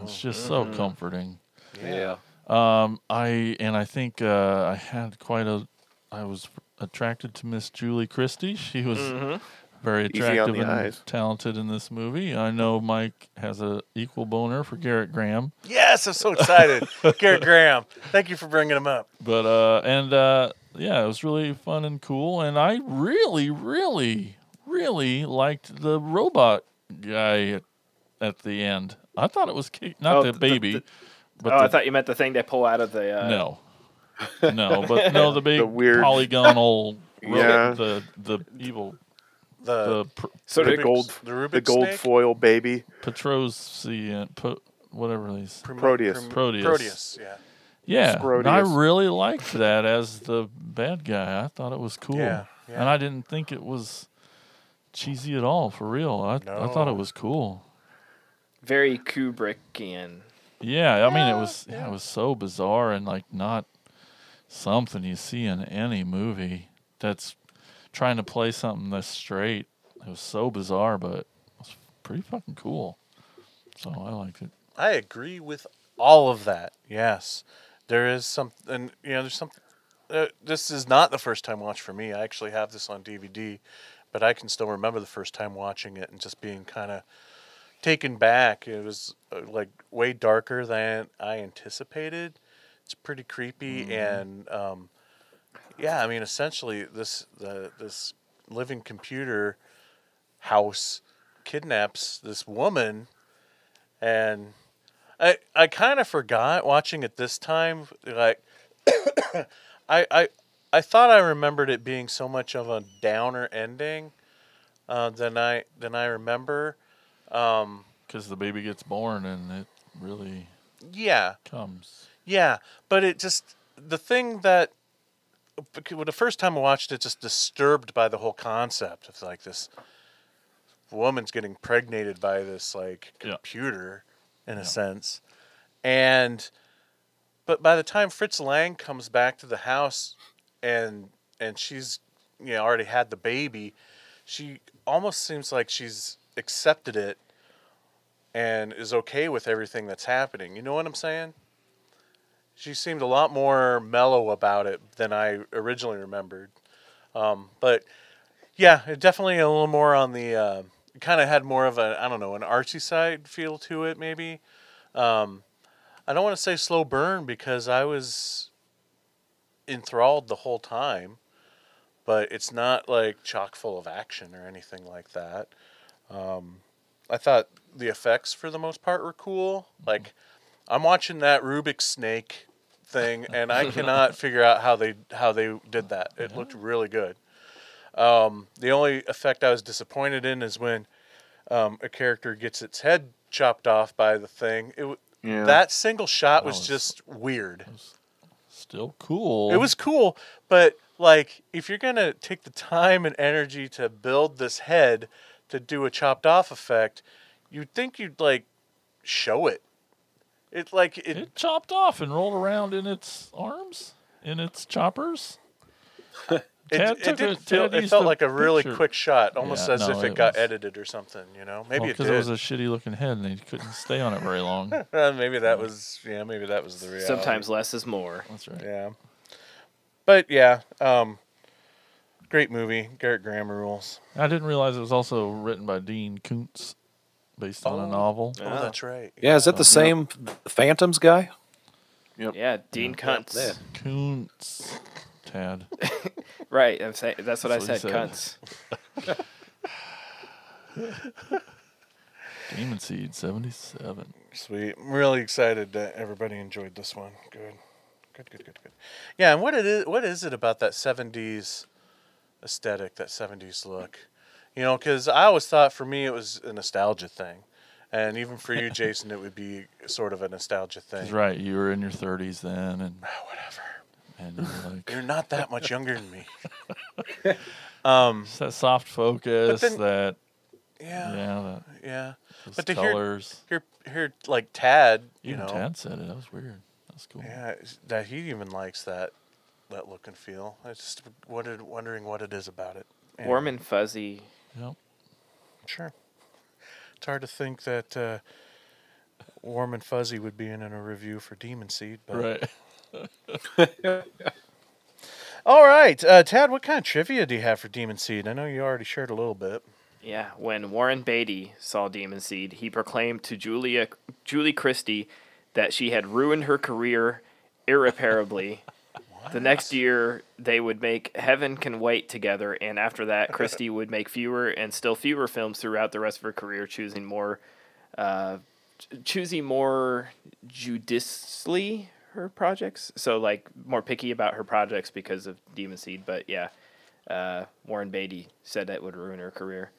It's just so comforting. Yeah. Um, I and I think uh, I had quite a. I was attracted to Miss Julie Christie. She was very Easy on attractive the and eyes. talented in this movie. I know Mike has a equal boner for Gerrit Graham. Yes, I'm so excited. Gerrit Graham. Thank you for bringing him up. But uh, and uh, yeah, it was really fun and cool. And I really, really, really liked the robot guy at, at the end. I thought it was ki- not Oh, the the- baby, the- but oh, the, I thought you meant the thing they pull out of the. Uh, no, no, but no, the big The weird- polygonal, ro- Yeah. the the evil, The, the pr- So the the, gold the Rubik's the gold snake? foil baby Petrosian, po, whatever these. Prim- Proteus. Prim- Proteus. Proteus. Yeah. Yeah, and I really liked that as the bad guy. I thought it was cool, Yeah, yeah. and I didn't think it was cheesy at all. For real, I I thought it was cool. very Kubrickian. Yeah, I mean it was yeah, it was so bizarre and like not something you see in any movie that's trying to play something that's straight. It was so bizarre, but it was pretty fucking cool. So I liked it. I agree with all of that. Yes, there is something. You know, there's something. Uh, this is not the first time watch for me. I actually have this on DVD, but I can still remember the first time watching it and just being kind of taken back. It was uh, like way darker than I anticipated. It's pretty creepy and um, yeah, I mean essentially this the this living computer house kidnaps this woman and I I kind of forgot watching it this time like I I I thought I remembered it being so much of a downer ending uh, than I than I remember. Um, Because the baby gets born and it really yeah, comes. yeah, but it just the thing that the first time I watched it, just disturbed by the whole concept of like this woman's getting pregnated by this like Yeah. computer in a Yeah. sense, and but by the time Fritz Lang comes back to the house and and she's you know already had the baby, she almost seems like she's accepted it and is okay with everything that's happening. You know what I'm saying? She seemed a lot more mellow about it than I originally remembered. Um, but yeah, definitely a little more on the uh, kind of had more of a I don't know an artsy side feel to it maybe. Um, I don't want to say slow burn because I was enthralled the whole time, but it's not like chock full of action or anything like that. Um, I thought the effects for the most part were cool. Like I'm watching that Rubik's snake thing, and I cannot figure out how they how they did that. It looked really good. Um, the only effect I was disappointed in is when um, a character gets its head chopped off by the thing. It Yeah. that single shot That was was- just weird. Still cool. It was cool, but like if you're gonna take the time and energy to build this head to do a chopped off effect, you'd think you'd like show it. It like it, It chopped off and rolled around in its arms, in its choppers. it, Tad it didn't feel. It felt like a really picture. quick shot, almost Yeah, as no, if it, it got was- edited or something. You know, maybe it because did. it was a shitty looking head and they couldn't stay on it very long. Maybe that was yeah. Maybe that was the reality. Sometimes less is more. That's right. Yeah. But yeah, um, great movie. Gerrit Graham rules. I didn't realize it was also written by Dean Koontz, based on Oh. a novel. Oh, that's right. Yeah, is that the same Phantoms guy? Yep. Yeah, Dean Kuntz. Yeah. Koontz. Tad. Right, I'm saying that's what That's I what said. he said. Kuntz. Demon Seed 77. Sweet. I'm really excited that everybody enjoyed this one. Good. Good, good, good, good. Yeah, and what it is what is it about that 70s aesthetic, that 70s look? You know, cuz I always thought for me it was a nostalgia thing. And even for you, Jason, it would be sort of a nostalgia thing. He's right. You were in your 30s then, and ah, Whatever. And you're like You're not that much younger than me. Um, it's that soft focus, then- that yeah, yeah, that, yeah. But to hear, colors. hear, hear like Tad, you Even know, Tad said it. That was weird. That's cool. yeah, that he even likes that that look and feel. I just wondered, wondering what it is about it. And- Warm and fuzzy. Yep. Sure. It's hard to think that uh, Warm and Fuzzy would be in a review for Demon Seed. But Right. All right. Uh, Tad, what kind of trivia do you have for Demon Seed? I know you already shared a little bit. Yeah, when Warren Beatty saw Demon Seed, he proclaimed to Julia Julie Christie that she had ruined her career irreparably. the next year, they would make Heaven Can Wait together, and after that, Christie would make fewer and still fewer films throughout the rest of her career, choosing more, uh, choosing more judiciously her projects. So like more picky about her projects because of Demon Seed. But yeah, uh, Warren Beatty said that would ruin her career.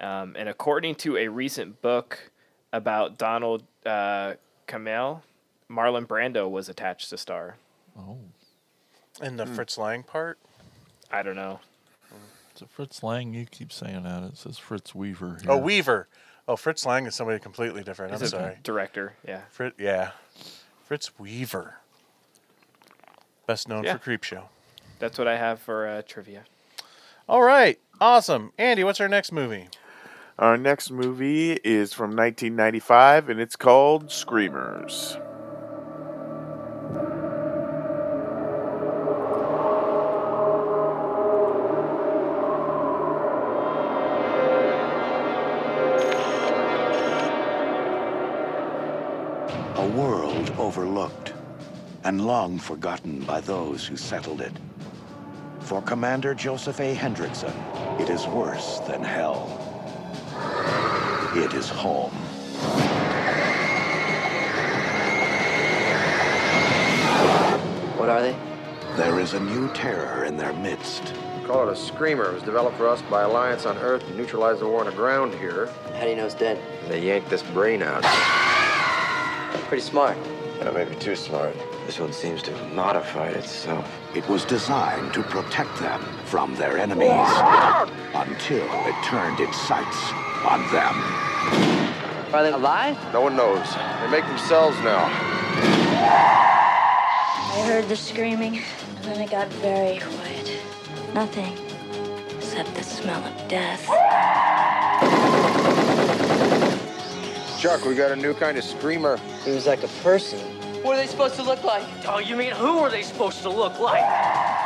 Um, and according to a recent book about Donald uh, Cammell, Marlon Brando was attached to star. Oh, In the Fritz Lang part? I don't know. is it Fritz Lang? You keep saying that. It says Fritz Weaver. Here. Oh, Weaver. Oh, Fritz Lang is somebody completely different. I'm He's sorry. director. Yeah. Fritz. yeah. Fritz Weaver. Best known Yeah. for Creepshow. That's what I have for uh, trivia. All right. Awesome. Andy, what's our next movie? Our next movie is from 1995 and it's called Screamers. Overlooked and long forgotten by those who settled it. For Commander Joseph A. Hendrickson, it is worse than hell. It is home. What are they? There is a new terror in their midst. Call it a screamer. It was developed for us by Alliance on Earth to neutralize the war on the ground here. How do you know it's dead? They yanked this brain out. Pretty smart. Yeah, maybe too smart. This one seems to have modified itself. It was designed to protect them from their enemies until it turned its sights on them. Are they alive? No one knows. They make themselves now. I heard the screaming, and then it got very quiet. Nothing except the smell of death. Chuck, we got a new kind of screamer. He was like a person. What are they supposed to look like? Oh, you mean who are they supposed to look like?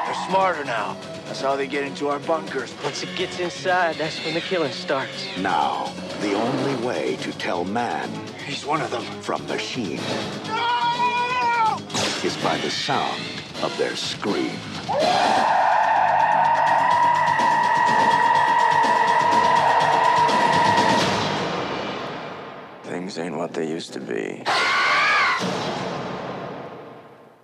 They're smarter now. That's how they get into our bunkers. Once it gets inside, that's when the killing starts. Now, the only way to tell man He's one of them. from machine is by the sound of their scream. What they used to be.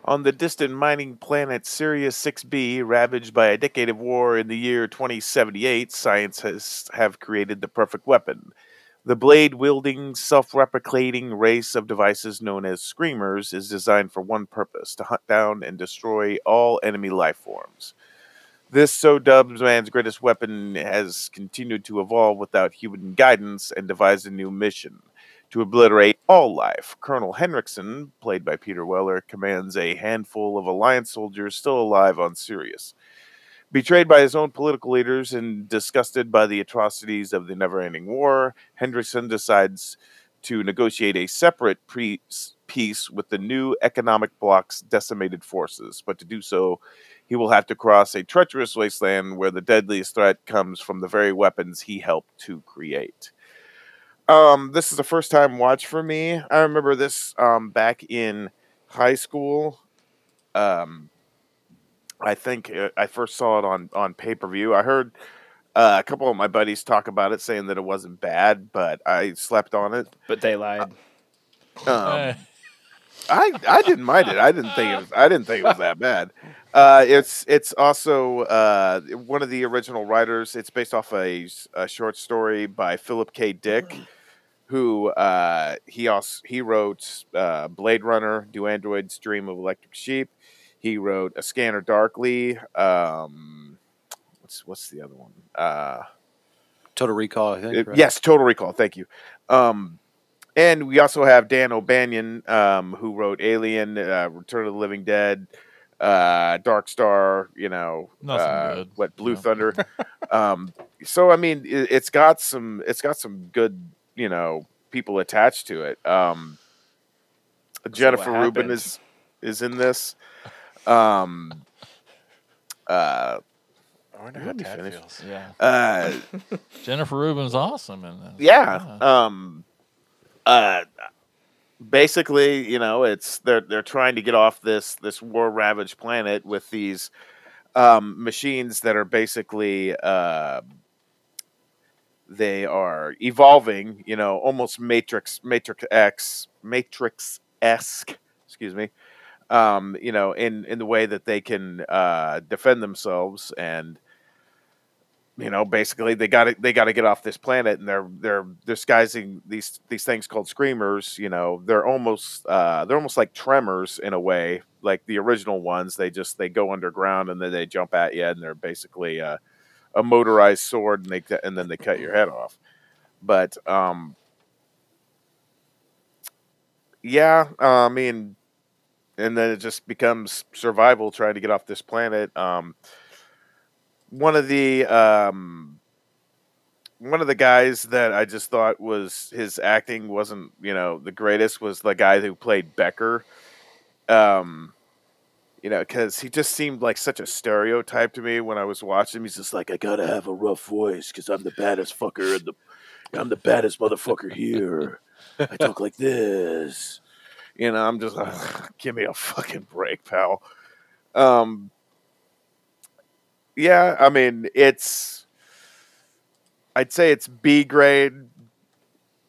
On the distant mining planet Sirius 6b, ravaged by a decade of war in the year 2078, scientists have created the perfect weapon. The blade wielding, self replicating race of devices known as Screamers is designed for one purpose to hunt down and destroy all enemy life forms. This so dubbed man's greatest weapon has continued to evolve without human guidance and devised a new mission to obliterate all life. Colonel Henriksen, played by Peter Weller, commands a handful of Alliance soldiers still alive on Sirius. Betrayed by his own political leaders and disgusted by the atrocities of the never ending war, Hendrickson decides to negotiate a separate pre- peace with the new economic bloc's decimated forces. But to do so, he will have to cross a treacherous wasteland where the deadliest threat comes from the very weapons he helped to create. Um, this is a first time watch for me. I remember this um, back in high school. Um, I think uh, I first saw it on on pay per view. I heard uh, a couple of my buddies talk about it, saying that it wasn't bad, but I slept on it. But they lied. Um, I I didn't mind it. I didn't think it was, I didn't think it was that bad. Uh, it's it's also uh, one of the original writers. It's based off a short story by Philip K. Dick, who uh, he also he wrote uh, Blade Runner, Do Androids Dream of Electric Sheep. He wrote A Scanner Darkly. Um, what's what's the other one? Uh, Total Recall, I think. uh, right? Yes, Total Recall. Thank you. Um, and we also have Dan O'Bannon, um, who wrote Alien, uh, Return of the Living Dead, uh, Dark Star. You know, uh, what Blue no. Thunder. um, so I mean, it, it's got some. It's got some good. You know, people attached to it. Um, Jennifer Rubin is is in this. Um, uh, I wonder how let me finish. feels. Yeah. Uh, Jennifer Rubin's awesome in this. yeah. Um, uh, basically, you know, it's they're they're trying to get off this this war ravaged planet with these um, machines that are basically uh, they are evolving. You know, almost Matrix Matrix X Matrix esque. Excuse me. Um, you know, in in the way that they can uh, defend themselves and you know basically they got to they got to get off this planet and they're they're disguising these these things called screamers you know they're almost uh they're almost like tremors in a way like the original ones they just they go underground and then they jump at you and they're basically uh, a motorized sword and they and then they cut your head off but um yeah uh, i mean and then it just becomes survival trying to get off this planet um one of the um one of the guys that I just thought was his acting wasn't you know the greatest was the guy who played Becker. Um, you know, because he just seemed like such a stereotype to me when I was watching him. He's just like, I gotta have a rough voice because I'm the baddest fucker in the, I'm the baddest motherfucker here. I talk like this. You know, I'm just ugh, give me a fucking break, pal. Um, yeah, I mean, it's I'd say it's B grade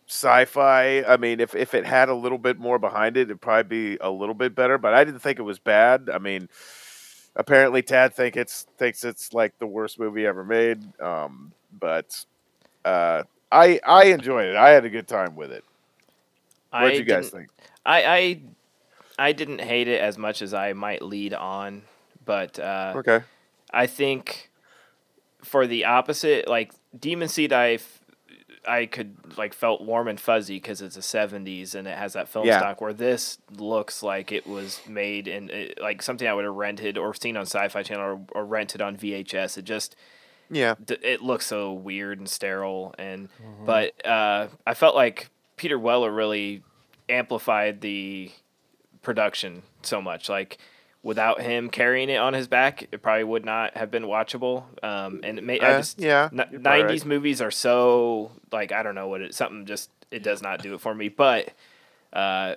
sci-fi. I mean, if if it had a little bit more behind it, it'd probably be a little bit better. But I didn't think it was bad. I mean, apparently Tad think it's thinks it's like the worst movie ever made. Um, but uh, I I enjoyed it. I had a good time with it. What'd I you guys think? I, I I didn't hate it as much as I might lead on, but uh, Okay. I think for the opposite, like Demon Seed, I I could like felt warm and fuzzy because it's a '70s and it has that film Yeah. stock. Where this looks like it was made in it, like something I would have rented or seen on Sci-Fi Channel or, or rented on VHS. It just Yeah. d- it looks so weird and sterile and but uh, I felt like Peter Weller really amplified the production so much like without him carrying it on his back it probably would not have been watchable um, and it may, I Uh, just yeah, n- 90s right. movies are so like I don't know what it something just it does not do it for me but uh,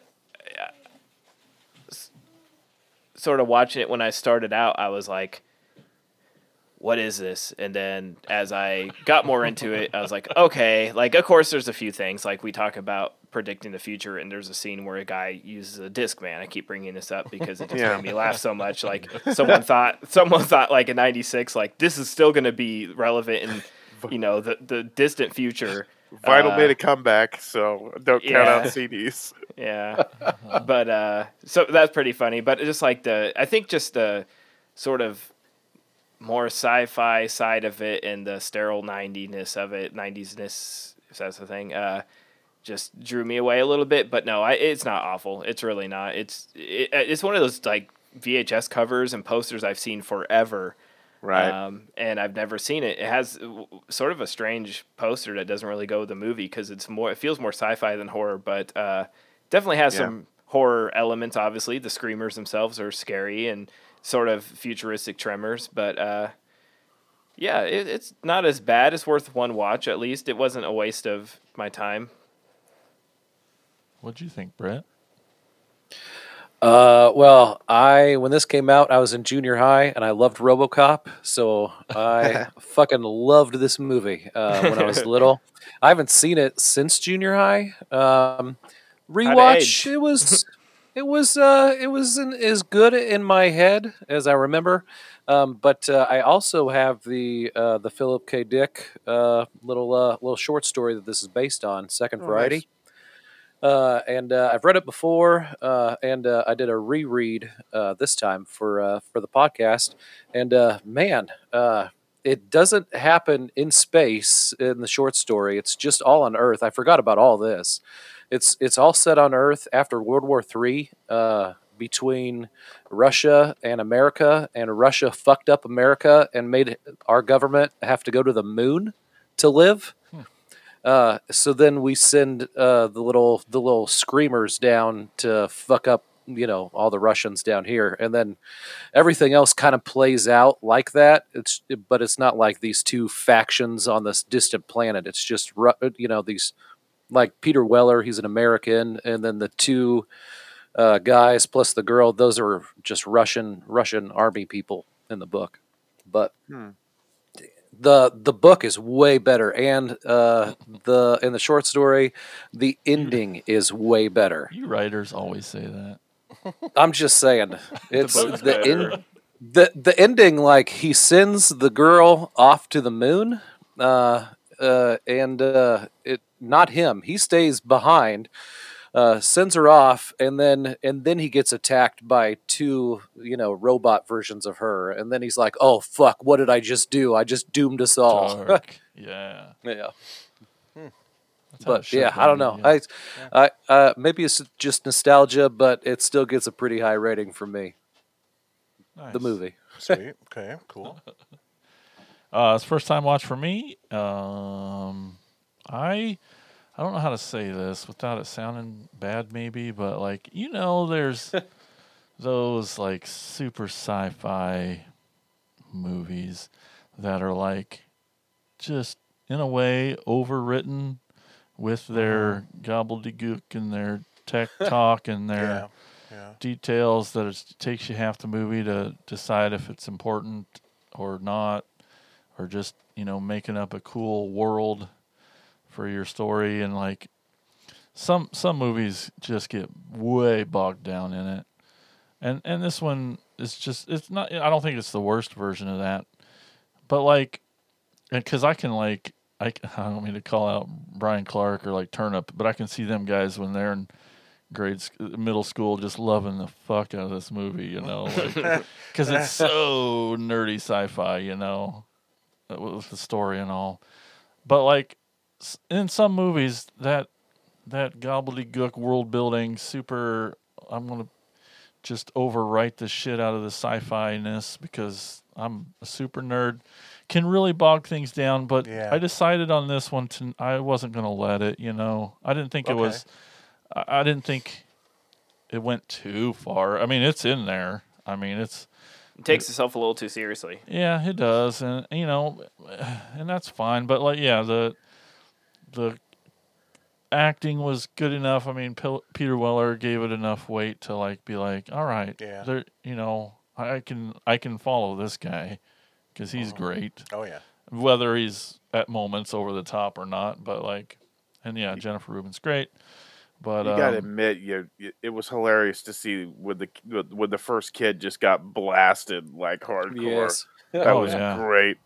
sort of watching it when I started out I was like what is this? And then as I got more into it, I was like, okay, like of course there's a few things like we talk about predicting the future, and there's a scene where a guy uses a disc man. I keep bringing this up because it just Yeah. made me laugh so much. Like someone thought, someone thought like in '96, like this is still going to be relevant in, you know, the the distant future. Vinyl Uh, made a comeback, so don't count out yeah. CDs. yeah. but uh so that's pretty funny. But just like the I think just the sort of more sci-fi side of it and the sterile 90ness of it, 90s-ness, if that's the thing, uh just drew me away a little bit, but no, I, it's not awful. It's really not. It's it, it's one of those like VHS covers and posters I've seen forever. Right. Um, and I've never seen it. It has sort of a strange poster that doesn't really go with the movie because it's more. It feels more sci-fi than horror, but uh, definitely has Yeah. some horror elements. Obviously, the screamers themselves are scary and sort of futuristic tremors. But uh, yeah, it, it's not as bad. It's worth one watch at least. It wasn't a waste of my time. What'd you think, Brett? Uh, well, I when this came out, I was in junior high and I loved RoboCop, so I fucking loved this movie uh, when I was little. I haven't seen it since junior high. Um, rewatch it was it was uh, it was in, as good in my head as I remember. Um, but uh, I also have the uh, the Philip K. Dick uh, little uh, little short story that this is based on, Second Oh, Variety. nice. Uh, and uh, I've read it before, uh, and uh, I did a reread uh, this time for uh, for the podcast. And man, it doesn't happen in space in the short story. It's just all on Earth. I forgot about all this. It's it's all set on Earth after World War uh, between Russia and America, and Russia fucked up America and made our government have to go to the moon to live. Uh, so then we send uh, the little the little screamers down to fuck up you know all the Russians down here, and then everything else kind of plays out like that. It's but it's not like these two factions on this distant planet. It's just you know these like Peter Weller, he's an American, and then the two uh, guys plus the girl, those are just Russian Russian army people in the book. But Hmm. The the book is way better, and uh, the in the short story, the ending is way better. You writers always say that. I'm just saying, it's the in, the the ending. Like he sends the girl off to the moon, uh, uh, and uh, it not him. He stays behind, uh, sends her off, and then and then he gets attacked by two you know robot versions of her, and then he's like, "Oh fuck, what did I just do? I just doomed us all." Dark. yeah. yeah. That's how it But yeah, have I don't know. yeah. I, I, uh, maybe it's just nostalgia, but it still gets a pretty high rating from me. The movie. Sweet. Okay. Cool. Uh, it's first time watch for me. Um, I I don't know how to say this without it sounding bad, maybe, but like you know, there's those like super sci-fi movies that are like just in a way overwritten with their uh-huh. gobbledygook and their tech talk and their Yeah, yeah. details that it takes you half the movie to decide if it's important or not, or just you know making up a cool world for your story and like some some movies just get way bogged down in it. And and this one is just it's not i don't think it's the worst version of that. But like because i can like I, I don't mean to call out brian clark or like turnip but i can see them guys when they're in grade middle school just loving the fuck out of this movie you know because it's so nerdy sci-fi you know uh, with the story and all. But like in some movies that that gobbledygook world building super i'm gonna just overwrite the shit out of the sci-fi ness because i'm a super nerd can really bog things down but Yeah. i decided on this one to i wasn't gonna let it you know i didn't think it was I, I didn't think it went too far i mean it's in there i mean it's It takes itself a little too seriously. yeah, it does, and you know, and that's fine. But like, yeah, the the acting was good enough. I mean, Pil- Peter Weller gave it enough weight to like be like, all right, Yeah. there, you know, I can I can follow this guy because he's great. Oh yeah. Whether he's at moments over the top or not, but like, and yeah, Jennifer Rubin's great. But you gotta um, admit, you, you it was hilarious to see when the when the first kid just got blasted like hardcore. Yes. That Oh, was yeah. great.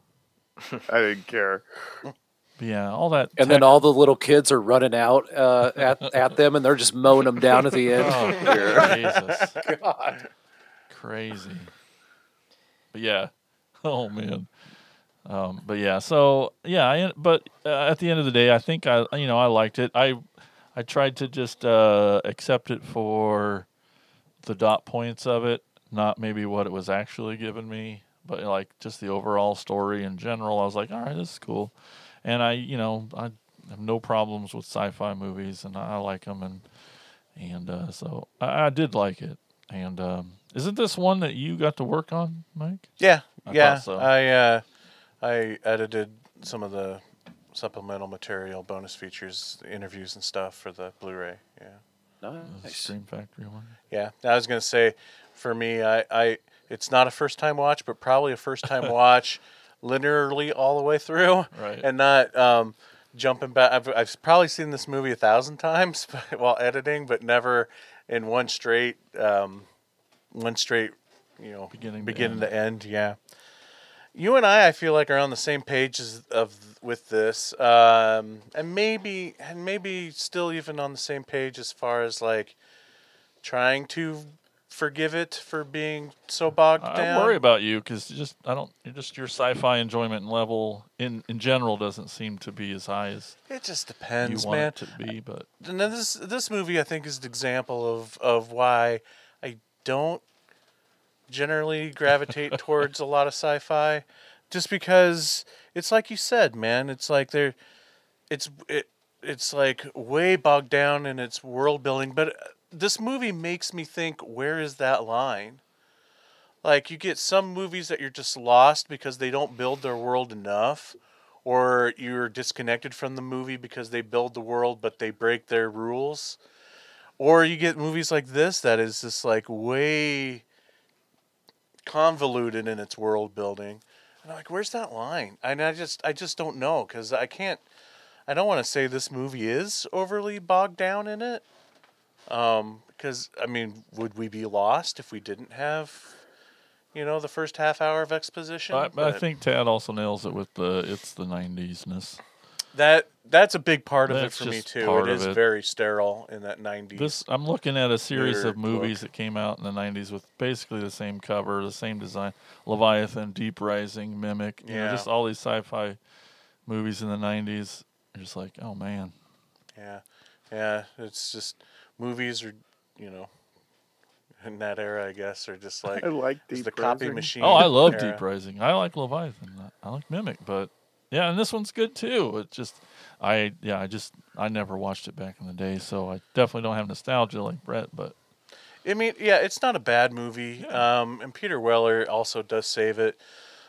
I didn't care. yeah, all that And then all the little kids are running out uh, at at them, and they're just mowing them down at the end. Oh, Jesus. God. Crazy. But yeah. Oh man. Um, but yeah, so yeah, I, but uh, at the end of the day, I think I, you know, I liked it. I, I tried to just uh, accept it for the dot points of it, not maybe what it was actually giving me, but like just the overall story in general. I was like, all right, this is cool, and I, you know, I have no problems with sci-fi movies, and I, I like them, and and uh, so I, I did like it. And um, isn't this one that you got to work on, Mike? Yeah, I yeah. so. I uh, I edited some of the supplemental material, bonus features, interviews and stuff for the Blu-ray. Yeah, The Nice. Scream Factory one. yeah. I was gonna say, for me, I, I it's not a first time watch, but probably a first time watch, linearly all the way through, Right. and not um, jumping back. I've I've probably seen this movie a thousand times while editing, but never in one straight um, one straight you know Beginning to beginning end. to end. Yeah. You and I, I feel like, are on the same page as, of with this, um, and maybe and maybe still even on the same page as far as like trying to forgive it for being so bogged I down. I worry about you because just I don't just your sci-fi enjoyment level in in general doesn't seem to be as high as It just depends, you want man. it to be. But And this this movie, I think, is an example of of why I don't generally gravitate towards a lot of sci-fi, just because it's like you said, man. It's like they're, it's it, it's like way bogged down in its world building. But this movie makes me think, where is that line? Like you get some movies that you're just lost because they don't build their world enough, or you're disconnected from the movie because they build the world but they break their rules. Or you get movies like this that is just like way convoluted in its world building. And I'm like, where's that line? And I just I just don't know because I can't I don't want to say this movie is overly bogged down in it. Um, because I mean, would we be lost if we didn't have, you know, the first half hour of exposition? I, I think Tad also nails it with the it's the '90s ness. that that's a big part of That's it for me too. It is It of is it. very sterile in that '90s. This I'm looking at a series of movies look. that came out in the '90s with basically the same cover, the same design: Leviathan, Deep Rising, Mimic. You know, Yeah. just all these sci-fi movies in the '90s. You're just like, oh man. Yeah, yeah. It's just movies are, you know, in that era, I guess, are just like I like Deep the copy Rising. machine. Oh, I love era. Deep Rising. I like Leviathan. I like Mimic, but yeah, and this one's good too. It just, I yeah, I just I never watched it back in the day, so I definitely don't have nostalgia like Brett. But I mean, yeah, it's not a bad movie. Um, and Peter Weller also does save it.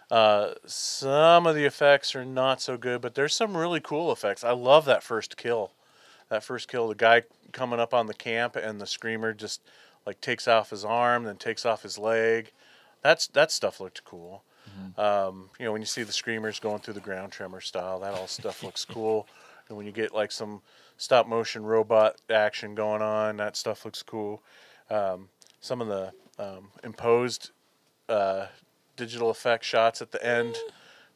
Uh, some of the effects are not so good, but there's some really cool effects. I love that first kill. That first kill, the guy coming up on the camp, and the screamer just like takes off his arm, then takes off his leg. That's that stuff looked cool. Um, you know, when you see the screamers going through the ground tremor style, that all stuff looks cool. And when you get like some stop motion robot action going on, that stuff looks cool. Um, some of the um, imposed uh, digital effect shots at the end,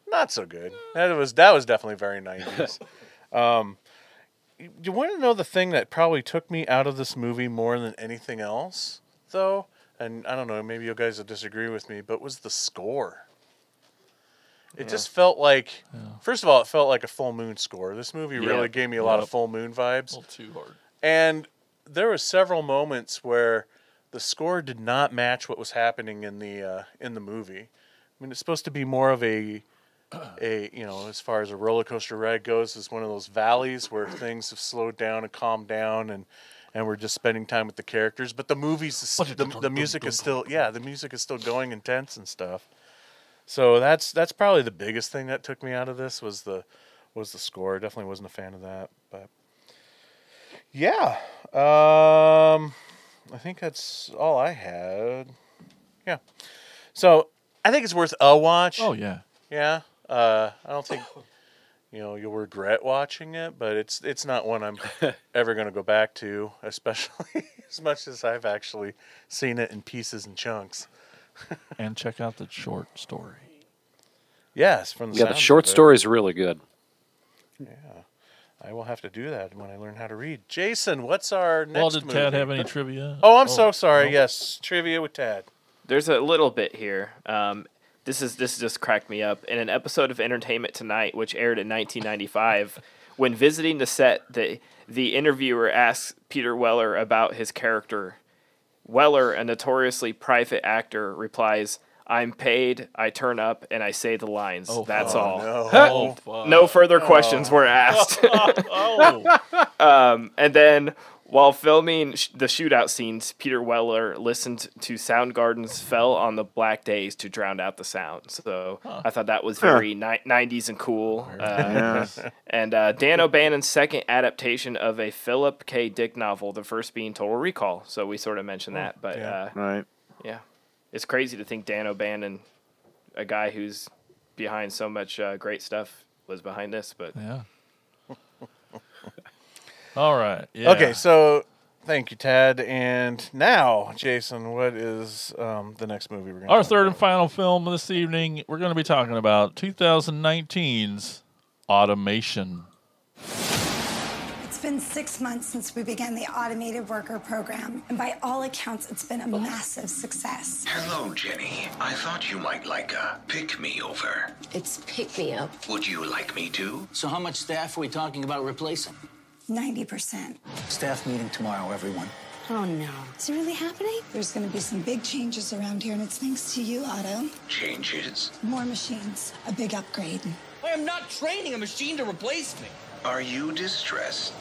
not so good. That was that was definitely very nineties. um, you, want to know the thing that probably took me out of this movie more than anything else, though? And I don't know, maybe you guys will disagree with me, but was the score. It Yeah. just felt like, first of all, it felt like a full moon score. This movie Yeah. really gave me a lot of full moon vibes. A little too hard. And there were several moments where the score did not match what was happening in the uh, in the movie. I mean, it's supposed to be more of a a you know, as far as a roller coaster ride goes, is one of those valleys where things have slowed down and calmed down, and and we're just spending time with the characters. But the movies, the, the music is still yeah, the music is still going intense and stuff. So that's that's probably the biggest thing that took me out of this was the was the score. Definitely wasn't a fan of that, but yeah. Um, I think that's all I had. Yeah. So I think it's worth a watch. Oh yeah. Yeah. Uh, I don't think you know you'll regret watching it, but it's it's not one I'm ever going to go back to, especially as much as I've actually seen it in pieces and chunks. and check out the short story. Yes, from the Yeah, the sounds of short it. story is really good. Yeah, I will have to do that when I learn how to read. Jason, what's our next? Well, did Tad have any trivia? Oh, I'm Oh, so sorry. no. Yes, trivia with Tad. There's a little bit here. Um, this is this just cracked me up. In an episode of Entertainment Tonight, which aired in 1995, when visiting the set, the the interviewer asks Peter Weller about his character. Weller, a notoriously private actor, replies, "I'm paid. I turn up and I say the lines. Oh, That's fuck. all. no. Oh, no further questions were asked." Oh. um, and then while filming sh- the shootout scenes, Peter Weller listened to Soundgarden's "Fell on the Black Days" to drown out the sound. So I thought that was Huh. very ni- '90s and cool. Uh, Yeah. And uh, Dan O'Bannon's second adaptation of a Philip K. Dick novel, the first being Total Recall. So we sort of mentioned that, but yeah. uh, Right. yeah, it's crazy to think Dan O'Bannon, a guy who's behind so much uh, great stuff, was behind this. But Yeah. All right. Yeah. Okay, so thank you, Tad. And now, Jason, what is um, the next movie we're going to Our third and final film this evening, we're going to be talking about 2019's Automation. It's been six months since we began the automated worker program, and by all accounts, it's been a massive success. Hello, Jenny. I thought you might like a pick me over. It's pick me up. Would you like me to? So how much staff are we talking about replacing? 90%. Staff meeting tomorrow, everyone. Oh no. Is it really happening? There's going to be some big changes around here, and it's thanks to you, Otto. Changes? More machines, a big upgrade. I am not training a machine to replace me. Are you distressed?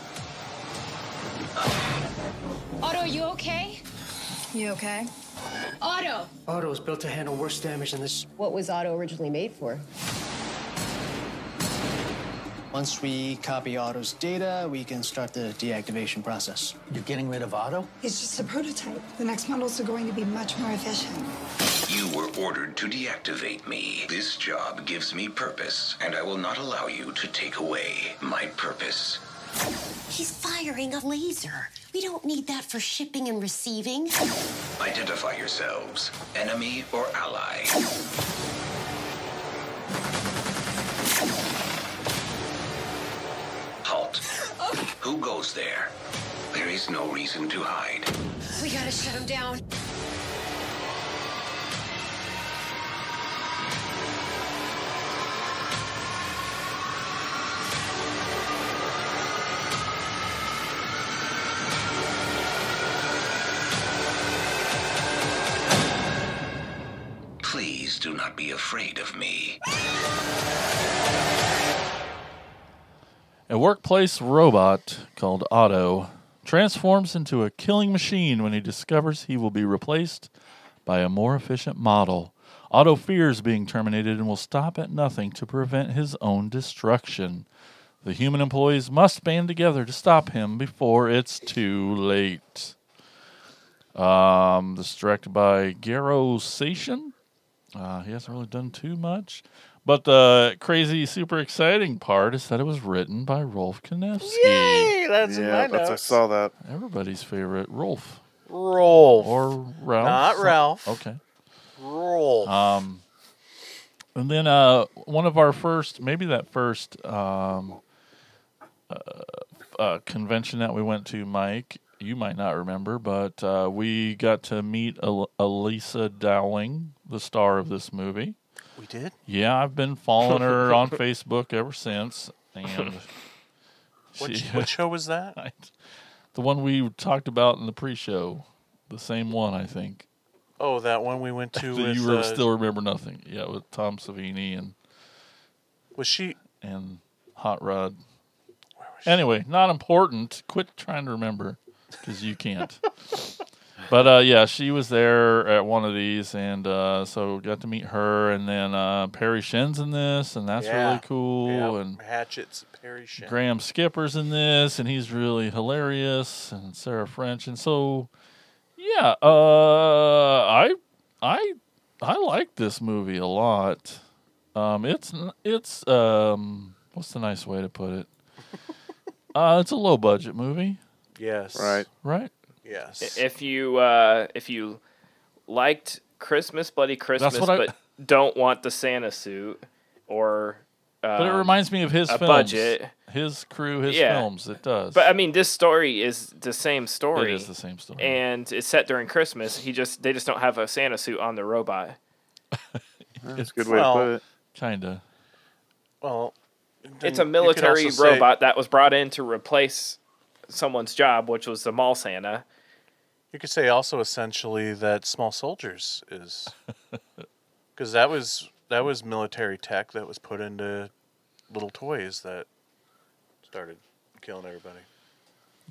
Otto, are you okay? You okay? Otto! Otto is built to handle worse damage than this. What was Otto originally made for? Once we copy Otto's data, we can start the deactivation process. You're getting rid of Otto? It's just a prototype. The next models are going to be much more efficient. You were ordered to deactivate me. This job gives me purpose, and I will not allow you to take away my purpose. He's firing a laser. We don't need that for shipping and receiving. Identify yourselves, enemy or ally. Who goes there? There is no reason to hide. We gotta shut him down. Please do not be afraid of me. A workplace robot called Otto transforms into a killing machine when he discovers he will be replaced by a more efficient model. Otto fears being terminated and will stop at nothing to prevent his own destruction. The human employees must band together to stop him before it's too late. Um, this is directed by Garo Setian. Uh, he hasn't really done too much. But the crazy, super exciting part is that it was written by Rolfe Kanefsky. Yay! That's in yeah, my that's, I notes. saw that. Everybody's favorite Rolfe. Rolfe. Or Ralph. Not Some- Ralph. Okay. Rolfe. Um, and then uh, one of our first, maybe that first um, uh, uh, convention that we went to, Mike, you might not remember, but uh, we got to meet El- Elissa Dowling, the star of this movie. Did? Yeah, I've been following her on Facebook ever since, and What, she- what show was that? I- the one we talked about in the pre-show, the same one, I think. Oh, that one we went to with. you uh, still remember nothing. Yeah, with Tom Savini and was she? and Hot Rod. Anyway, not important. Quit trying to remember because you can't. But uh, yeah, she was there at one of these, and uh, so got to meet her, and then uh, Parry Shen's in this, and that's Yeah. really cool. Yep, And Hatchet's Perry Shen. Graham Skipper's in this, and he's really hilarious, and Sarah French, and so yeah, uh, I I I like this movie a lot. Um, it's n- it's um, what's the nice way to put it? Uh, it's a low budget movie, Yes. Right. right? Yes. If you uh, if you liked Christmas, Bloody Christmas, what I- but don't want the Santa suit or But it um, reminds me of his a films, budget. his crew, his Yeah. films. It does. But I mean, this story is the same story. It is the same story. and it's set during Christmas. He just they just don't have a Santa suit on the robot. That's a good way Well, to put it. Kinda. Well, It's a military also say- robot that was brought in to replace someone's job, which was the mall Santa. You could say also essentially that Small Soldiers is because that was that was military tech that was put into little toys that started killing everybody.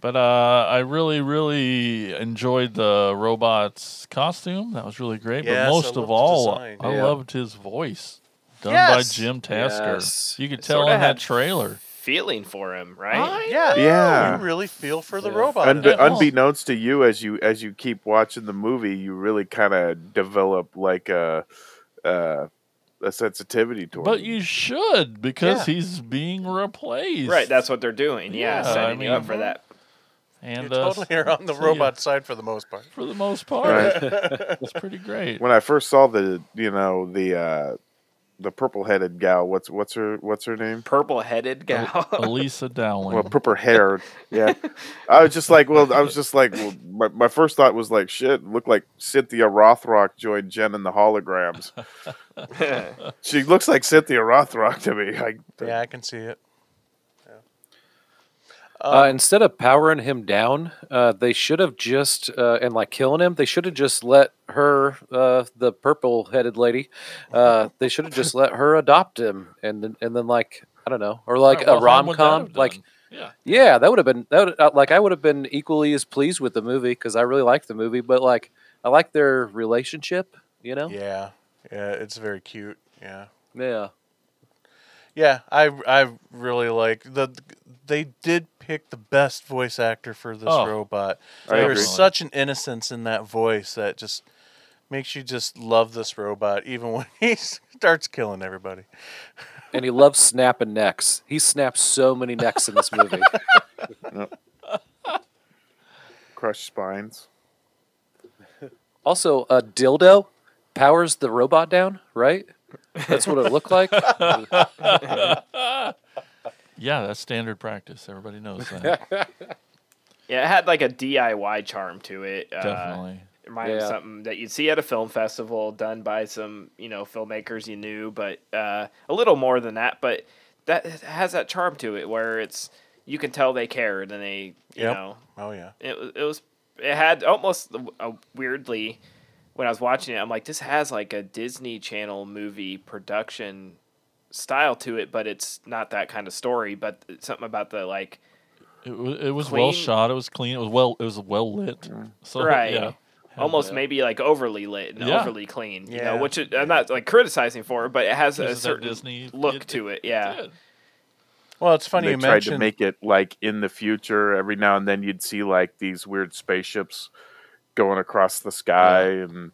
But uh, I really, really enjoyed the robot's costume. That was really great. Yes, but most of all, design. I Yeah. loved his voice done Yes! by Jim Tasker. Yes. You could It tell sorta in that had trailer. Feeling for him, right? Yeah, Yeah. You really feel for the Yeah. robot. Unbe- in unbeknownst to you, as you as you keep watching the movie, you really kind of develop like a uh, a sensitivity toward. But him. you should because Yeah. he's being replaced. Right, that's what they're doing. Yeah, Yeah, I setting you up for that. and you uh, totally are on the so, yeah, robot side for the most part. for the most part. Right. it's pretty great. when I first saw the you know the uh, the purple headed gal, what's what's her what's her name? Purple headed gal. Elissa Dowling. Well, purple haired. Yeah, I was just like, well, I was just like, well, my, my first thought was like, shit, looked like Cynthia Rothrock joined Jem in the holograms. she looks like Cynthia Rothrock to me. Like, Yeah, I can see it. Uh, instead of powering him down, uh, they should have just uh, and like killing him. They should have just let her, uh, the purple-headed lady, uh, they should have just let her adopt him, and then and then like I don't know, or like Right, well, a rom com, like yeah. yeah, that would have been that would, uh, like I would have been equally as pleased with the movie because I really liked the movie, but like I like their relationship, you know? Yeah, yeah, it's very cute. Yeah, Yeah. Yeah, I I really like the. They did pick the best voice actor for this Oh, robot. I There's agree. such an innocence in that voice that just makes you just love this robot, even when he starts killing everybody. And he loves snapping necks. He snaps so many necks in this movie. crushed spines. Also, a dildo powers the robot down, right? That's what it looked like. Yeah, that's standard practice. Everybody knows that. Yeah, it had like a DIY charm to it. Uh, Definitely. it reminded me of something that you'd see at a film festival done by some, you know, filmmakers you knew, but uh, a little more than that. But that has that charm to it where it's you can tell they cared and they, you Yep. know, Oh yeah. it was it was it had almost a, weirdly when I was watching it, I'm like, this has like a Disney Channel movie production style to it, but it's not that kind of story. But it's something about the like It, wa- it was well shot. It was clean. It was well. It was well lit. So right. yeah, Almost that. maybe like overly lit and Yeah. overly clean, you Yeah. know, which it, I'm not like criticizing for it, but it has a certain Disney- look it- to it. it Yeah, did. Well, it's funny you mentioned it. they you tried mentioned to make it like in the future. Every now and then you'd see like these weird spaceships going across the sky and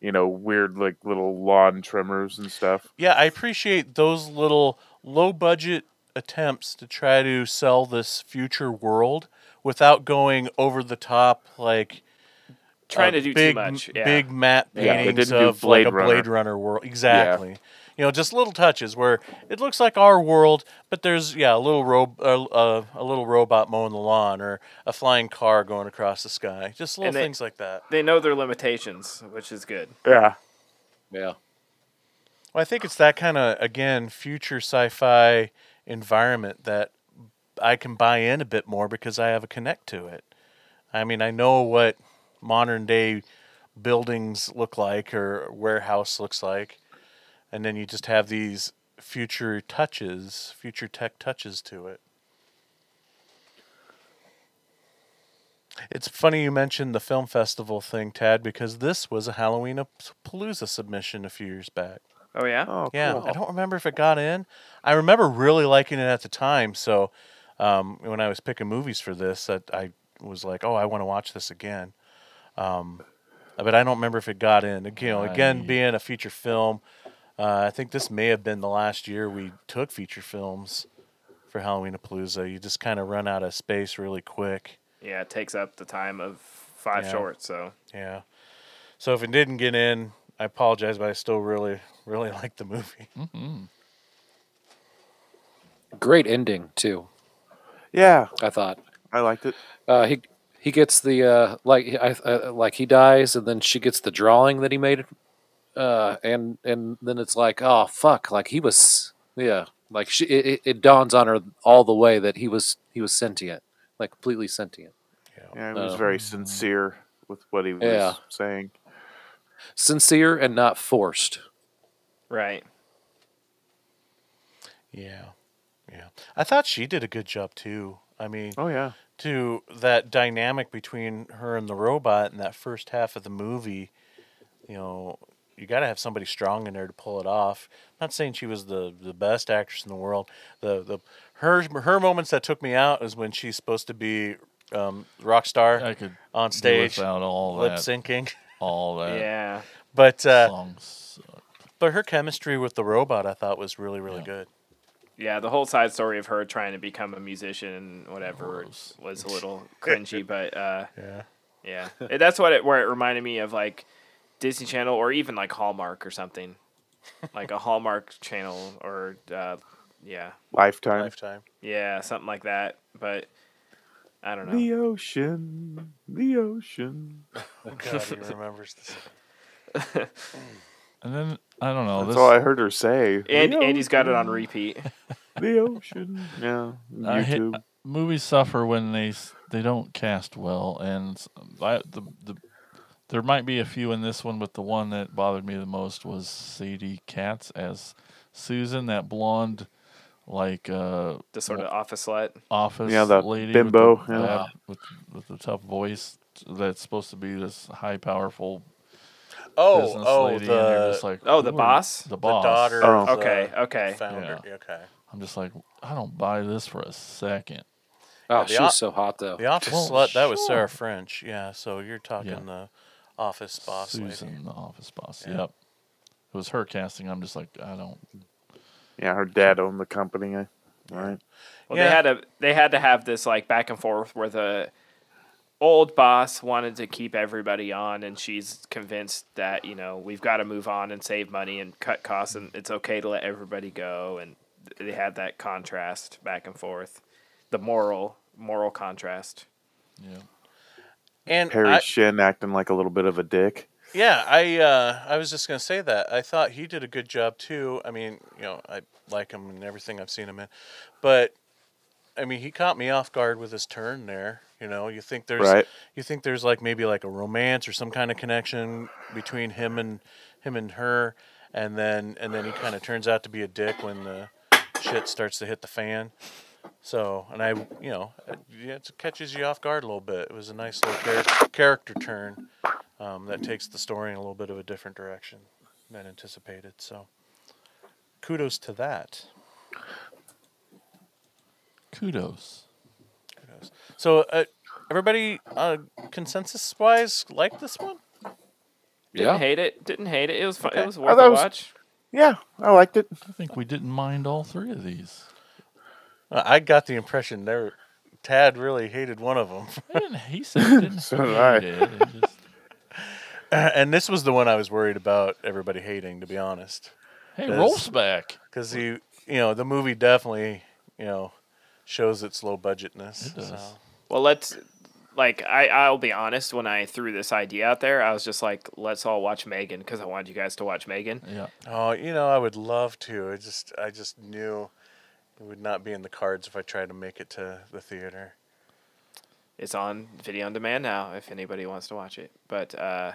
you know weird like little lawn trimmers and stuff. Yeah, I appreciate those little low budget attempts to try to sell this future world without going over the top like Trying to do too big, much, yeah. Big matte paintings didn't do of like a Runner. Blade Runner world. Exactly. You know, just little touches where it looks like our world, but there's yeah a little ro- uh, uh, a little robot mowing the lawn or a flying car going across the sky. Just little they- things like that. They know their limitations, which is good. Yeah. Yeah. Well, I think it's that kind of again future sci-fi environment that I can buy in a bit more because I have a connect to it. I mean, I know what modern day buildings look like or warehouse looks like, and then you just have these future touches, future tech touches to it. It's funny you mentioned the film festival thing, Tad, because this was a Halloween Palooza submission a few years back. Oh yeah. Oh, Yeah, cool. I don't remember if it got in. I remember really liking it at the time. So um, when I was picking movies for this, that I was like, oh, I want to watch this again. Um, but I don't remember if it got in. Again, you know, again, being a feature film, uh, I think this may have been the last year we took feature films for Halloween Palooza. You just kind of run out of space really quick. Yeah, it takes up the time of five Yeah. shorts. So Yeah. So if it didn't get in, I apologize, but I still really, really like the movie. Mm-hmm. Great ending too. Yeah, I thought. I liked it. Uh, he he gets the uh, like I uh, like he dies and then she gets the drawing that he made, uh, and and then it's like oh fuck like he was yeah like she it, it- it dawns on her all the way that he was he was sentient like completely sentient. Yeah, he was Oh. very sincere with what he was Yeah. saying. Sincere and not forced. right. Yeah, yeah. I thought she did a good job too. I mean, Oh yeah. to that dynamic between her and the robot in that first half of the movie, you know, you got to have somebody strong in there to pull it off. not saying she was the the best actress in the world. The the her her moments that took me out is when she's supposed to be um, rock star I could on stage, without all lip syncing. All that. Yeah. But uh, songs. but her chemistry with the robot, I thought was really really good. Yeah, the whole side story of her trying to become a musician and whatever was a little cringy, but uh, Yeah. yeah, that's what it where it reminded me of like Disney Channel or even like Hallmark or something, like a Hallmark channel or uh, yeah, Lifetime. Lifetime. yeah, something like that. But I don't know. The ocean, the ocean. Oh God, he remembers this. And then I don't know. That's this all I heard her say. And The Andy's got it on repeat. The ocean. Yeah. I hate- YouTube. movies suffer when they they don't cast well, and s- I, the the there might be a few in this one, but the one that bothered me the most was Sadie Katz as Susan, that blonde, like uh, The sort of office slut. office Yeah, the lady bimbo, with the, yeah. bad- with, with the tough voice that's supposed to be this high powerful Oh, business oh, lady, and the- just like, Oh, the "Who are- boss? the The boss, daughter Oh. of the Okay, okay. founder. Yeah. Okay. I'm just like, I don't buy this for a second. Oh, the she o- so hot though. The office Well, slut, that was sure. Sarah French. Yeah, so you're talking Yeah. the office boss lady. Susan, the office boss. Yeah. Yep. It was her casting. I'm just like, I don't. Yeah, her dad owned the company. Right. Well, Yeah. they had to they had to have this like back and forth where the old boss wanted to keep everybody on, and she's convinced that you know we've got to move on and save money and cut costs, and it's okay to let everybody go. And they had that contrast back and forth, the moral moral contrast. Yeah. And Harry I, Shin acting like a little bit of a dick. yeah, I uh, I was just gonna say that. I thought he did a good job too. I mean, you know, I like him and everything I've seen him in, but I mean, he caught me off guard with his turn there. You know, you think there's Right. you think there's like maybe like a romance or some kind of connection between him and him and her, and then and then he kind of turns out to be a dick when the shit starts to hit the fan. So, and I, you know, it, yeah, it catches you off guard a little bit. It was a nice little char- character turn um, that takes the story in a little bit of a different direction than anticipated. So, kudos to that. kudos. So, uh, everybody, uh, consensus wise, like this one? Didn't hate it. Didn't hate it. It was fun. Okay. It was worth a watch. Yeah, I liked it. I think we didn't mind all three of these. I got the impression there, Tad really hated one of them. He said he didn't So did I. hate it. It just- and this was the one I was worried about everybody hating, to be honest. Hey, Rolfe's back. Because you, you know, the movie definitely, you know, shows its low budgetness. It does. so. Well, let's like I I'll be honest. When I threw this idea out there, I was just like, let's all watch Megan because I wanted you guys to watch Megan. Yeah. Oh, you know, I would love to. I just, I just knew it would not be in the cards if I tried to make it to the theater. It's on video on demand now if anybody wants to watch it. But uh,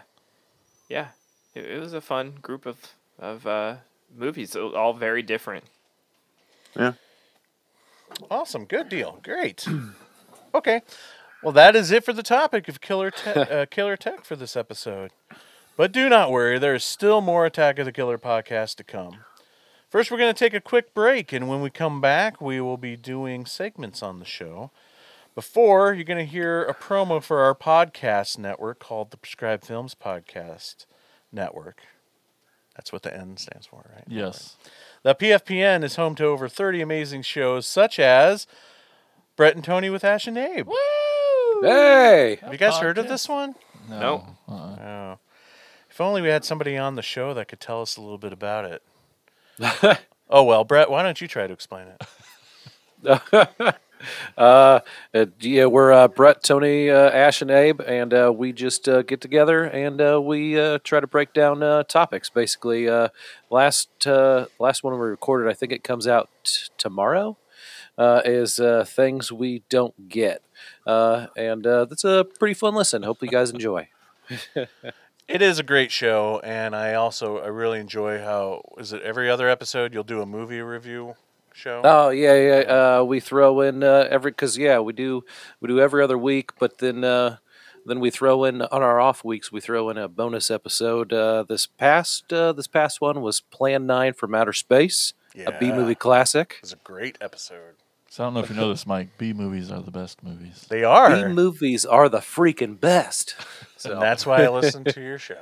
yeah, it, it was a fun group of of uh, movies, all very different. Yeah. Awesome. Good deal. Great. okay. Well, that is it for the topic of killer te- uh, killer tech for this episode. But do not worry, there is still more Attack of the Killer podcast to come. First, we're going to take a quick break, and when we come back, we will be doing segments on the show. Before, you're going to hear a promo for our podcast network called the Prescribed Films Podcast Network. That's what the N stands for, right? Yes. The PFPN is home to over 30 amazing shows, such as Brett and Tony with Ash and Abe. Hey! Have you guys heard of this one? No. Nope. Uh-uh. Oh. If only we had somebody on the show that could tell us a little bit about it. oh, well, Brett, why don't you try to explain it? uh, uh, yeah, we're uh, Brett, Tony, uh, Ash, and Abe, and uh, we just uh, get together and uh, we uh, try to break down uh, topics. Basically, uh, last uh, last one we recorded, I think it comes out t- tomorrow. Uh, is uh, things we don't get, uh, and uh, that's a pretty fun listen. Hope you guys enjoy. It is a great show, and I also I really enjoy how is it every other episode you'll do a movie review show. Oh yeah, yeah. Uh, we throw in uh, every because yeah, we do we do every other week, but then uh, then we throw in on our off weeks we throw in a bonus episode. Uh, this past uh, this past one was Plan Nine from Outer Space, a B movie classic. It was a great episode. So I don't know if you know this, Mike. B movies are the best movies. They are, B movies are the freaking best. So and that's why I listen to your show.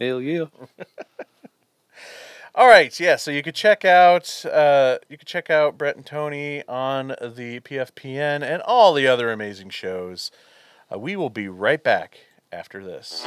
hell yeah. All right, yeah. So you could check out uh, you could check out Brett and Tony on the PFPN and all the other amazing shows. Uh, we will be right back after this.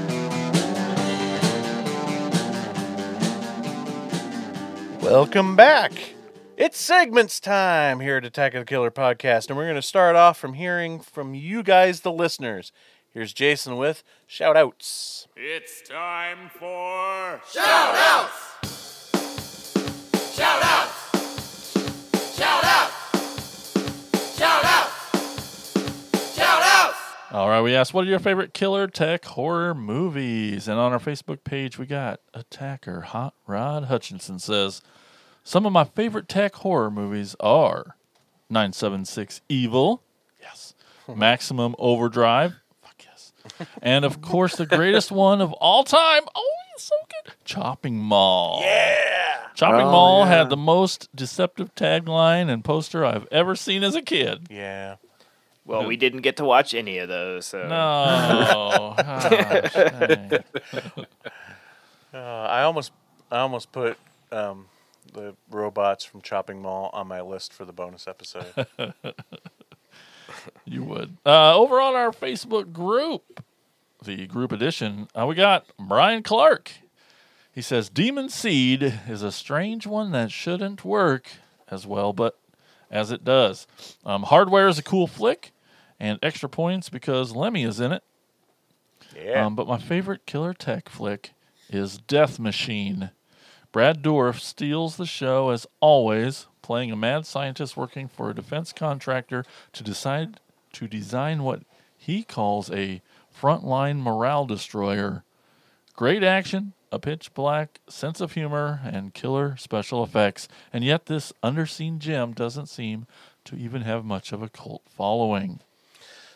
Welcome back. It's segments time here at Attack of the Killer podcast, and we're going to start off from hearing from you guys, the listeners. Here's Jason with shout outs. It's time for Shout outs! Shout outs! Shout outs! Shout outs! Shout outs! All right, we asked, what are your favorite killer tech horror movies? And on our Facebook page, we got Attacker Hot Rod Hutchinson says, some of my favorite tech horror movies are 976 Evil, yes, Maximum Overdrive, fuck yes, and of course the greatest one of all time, oh, it's so good, Chopping Mall. Yeah! Chopping Oh, Mall yeah. had the most deceptive tagline and poster I've ever seen as a kid. Yeah. Well, we didn't get to watch any of those. So. No. Gosh, dang. Uh, I almost, I almost put um, the robots from Chopping Mall on my list for the bonus episode. You would. Uh, over on our Facebook group, the group edition, uh, we got Brian Clark. He says Demon Seed is a strange one that shouldn't work as well, but as it does. Um, Hardware is a cool flick, and extra points because Lemmy is in it. Yeah. Um, but my favorite killer tech flick is Death Machine. Brad Dourif steals the show as always, playing a mad scientist working for a defense contractor to decide to design what he calls a frontline morale destroyer. Great action, a pitch black sense of humor, and killer special effects. And yet, this underseen gem doesn't seem to even have much of a cult following.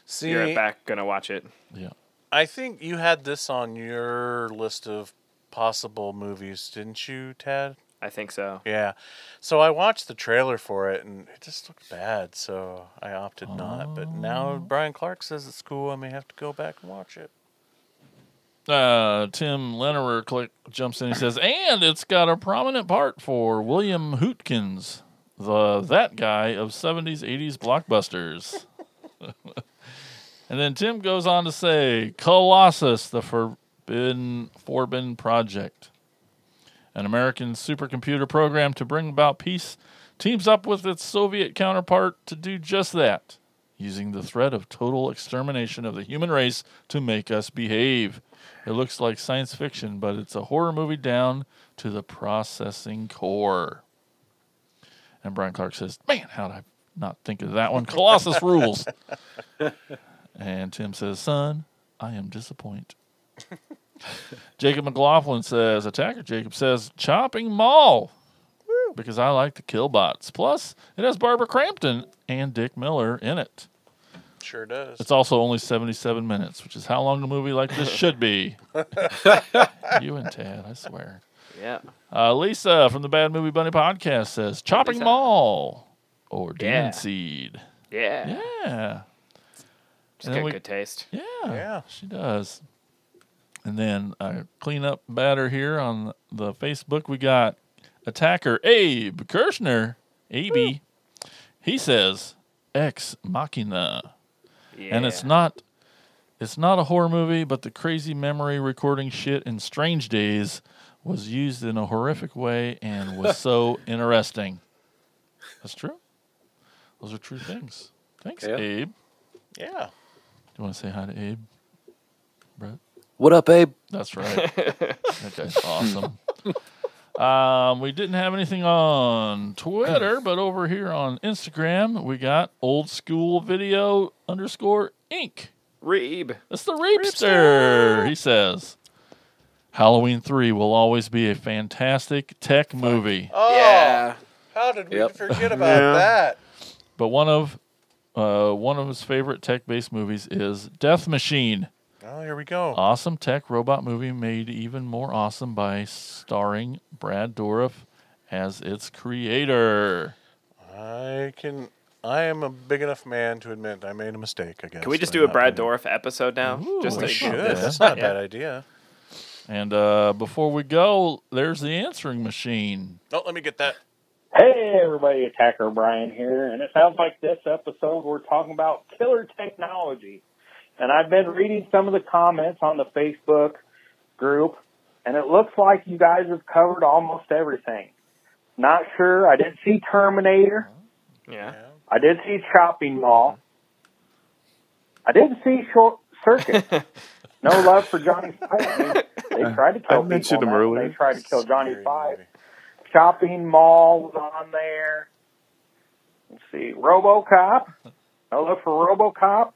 See, You're back gonna watch it. Yeah. I think you had this on your list of possible movies, didn't you, Tad? I think so. Yeah. So I watched the trailer for it and it just looked bad, so I opted not. But now Brian Clark says it's cool. I may have to go back and watch it. Uh, Tim Lennerer click, jumps in. He says, and it's got a prominent part for William Hootkins, the that guy of 70s, 80s blockbusters. and then Tim goes on to say, Colossus, the Forbidden Forbidden Project, an American supercomputer program to bring about peace, teams up with its Soviet counterpart to do just that, using the threat of total extermination of the human race to make us behave. It looks like science fiction, but it's a horror movie down to the processing core. And Brian Clark says, Man, how did I not think of that one? Colossus rules. And Tim says, Son, I am disappointed. Jacob McLaughlin says, Attacker Jacob says, Chopping Mall. Because I like the Killbots. Plus, it has Barbara Crampton and Dick Miller in it. Sure does. It's also only 77 minutes, which is how long a movie like this should be. you and Tad, I swear. Yeah. Uh, Lisa from the Bad Movie Bunny podcast says Chopping Lisa. Mall or Demon Yeah. Seed. Yeah. Yeah. She's And then got we- good taste. Yeah, Yeah. she does. And then uh, clean up batter here on the Facebook. We got attacker Abe Kirshner, AB. He says Ex Machina, and it's not. It's not a horror movie, but the crazy memory recording shit in Strange Days was used in a horrific way and was so interesting. That's true. Those are true things. Thanks, Yeah. Abe. Yeah. Do you want to say hi to Abe? Brett? What up, Abe? That's right. okay, awesome. Um, we didn't have anything on Twitter, but over here on Instagram, we got old school video underscore Inc. Reeb. That's the Reapster. He says Halloween 3 will always be a fantastic tech movie. Oh, Yeah. how did we Yep. forget about Yeah. that? But one of uh, one of his favorite tech based movies is Death Machine. Oh, here we go. Awesome tech robot movie made even more awesome by starring Brad Dourif as its creator. I can. I am a big enough man to admit I made a mistake. I guess. Can we just do a Brad putting- Dorff episode now? Ooh, just We we should. Yeah. That's not a Yeah. bad idea. And uh, before we go, there's the answering machine. Oh, let me get that. Hey everybody, Attacker Brian here, and it sounds like this episode we're talking about killer technology. And I've been reading some of the comments on the Facebook group, and it looks like you guys have covered almost everything. Not sure. I didn't see Terminator. Yeah. I did see Chopping Mall. I didn't see Short Circuit. no love for Johnny Five. They uh, tried to kill I mentioned him earlier. They tried to kill Johnny Scary Five. movie. Chopping Mall was on there. Let's see, RoboCop. No look for RoboCop.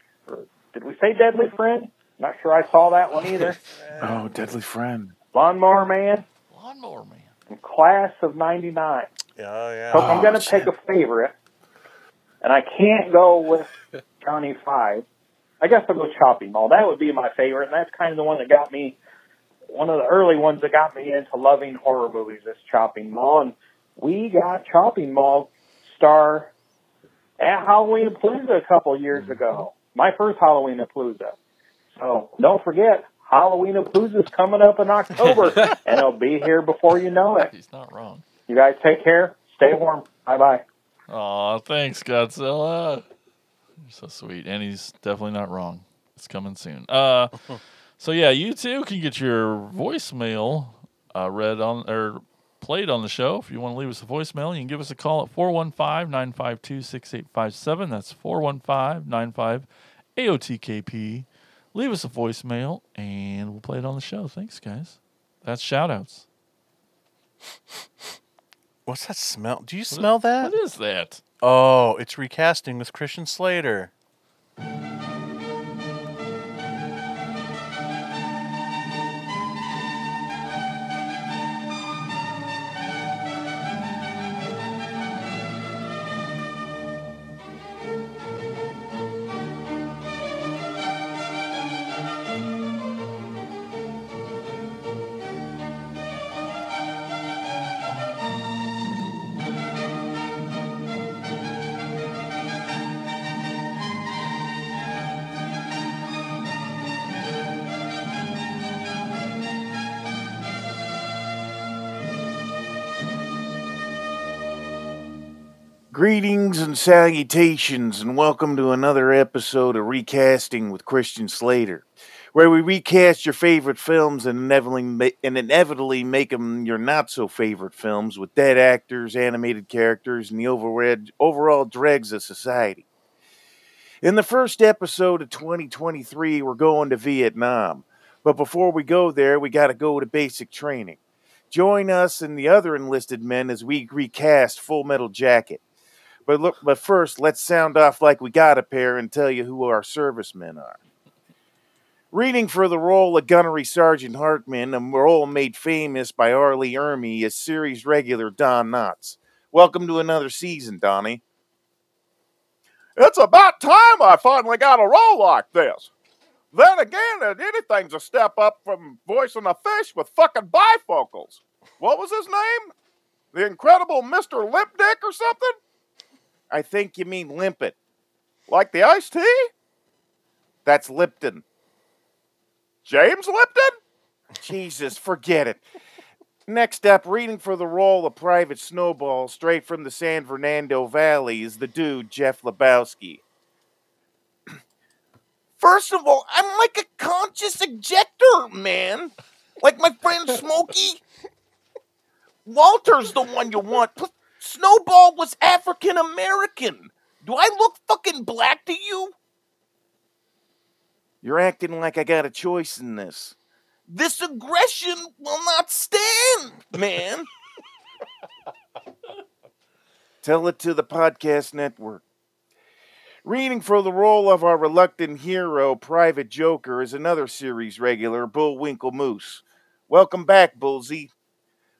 Or did we say Deadly Friend? Not sure I saw that one either. Oh, Deadly Friend. Lawnmower Man Lawnmower Man. and Class of '99. Yeah, oh, yeah. So if I'm oh, going to pick a favorite, and I can't go with Johnny Five, I guess I'll go Chopping Mall. That would be my favorite, and that's kind of the one that got me, one of the early ones that got me into loving horror movies, is Chopping Mall. And we got Chopping Mall star at Halloween Palooza a couple years mm-hmm. ago. My first Halloween Palooza. So don't forget, Halloween Palooza's coming up in October, and it'll be here before you know it. He's not wrong. You guys take care. Stay warm. Bye bye. Aw, thanks, Godzilla. You're so sweet. And he's definitely not wrong. It's coming soon. Uh, so yeah, you too can get your voicemail uh, read on or played on the show. If you want to leave us a voicemail, you can give us a call at 415-952-6857. That's 415-95-AOTKP. Leave us a voicemail and we'll play it on the show. Thanks, guys. That's shout outs. What's that smell? Do you smell that? What is that? Oh, it's recasting with Christian Slater. And salutations, and welcome to another episode of Recasting with Christian Slater, where we recast your favorite films and inevitably, and inevitably make them your not so favorite films with dead actors, animated characters, and the overread, overall dregs of society. In the first episode of 2023, we're going to Vietnam. But before we go there, we got to go to basic training. Join us and the other enlisted men as we recast Full Metal Jacket. But look, but first, let's sound off like we got a pair and tell you who our servicemen are. Reading for the role of Gunnery Sergeant Hartman, a role made famous by R. Lee Ermey, is series regular Don Knotts. Welcome to another season, Donnie. It's about time I finally got a role like this. Then again, anything's a step up from voicing a fish with fucking bifocals. What was his name? The incredible Mr. Lipdick or something? I think you mean Limpet. Like the iced tea? That's Lipton. James Lipton? Jesus, forget it. Next up, reading for the role of Private Snowball, straight from the San Fernando Valley, is the dude, Jeff Lebowski. First of all, I'm like a conscious ejector, man. Like my friend Smokey. Walter's the one you want. Snowball was African American. Do I look fucking black to you? You're acting like I got a choice in this. This aggression will not stand, man. Tell it to the podcast network. Reading for the role of our reluctant hero, Private Joker, is another series regular, Bullwinkle Moose. Welcome back, Bullsy.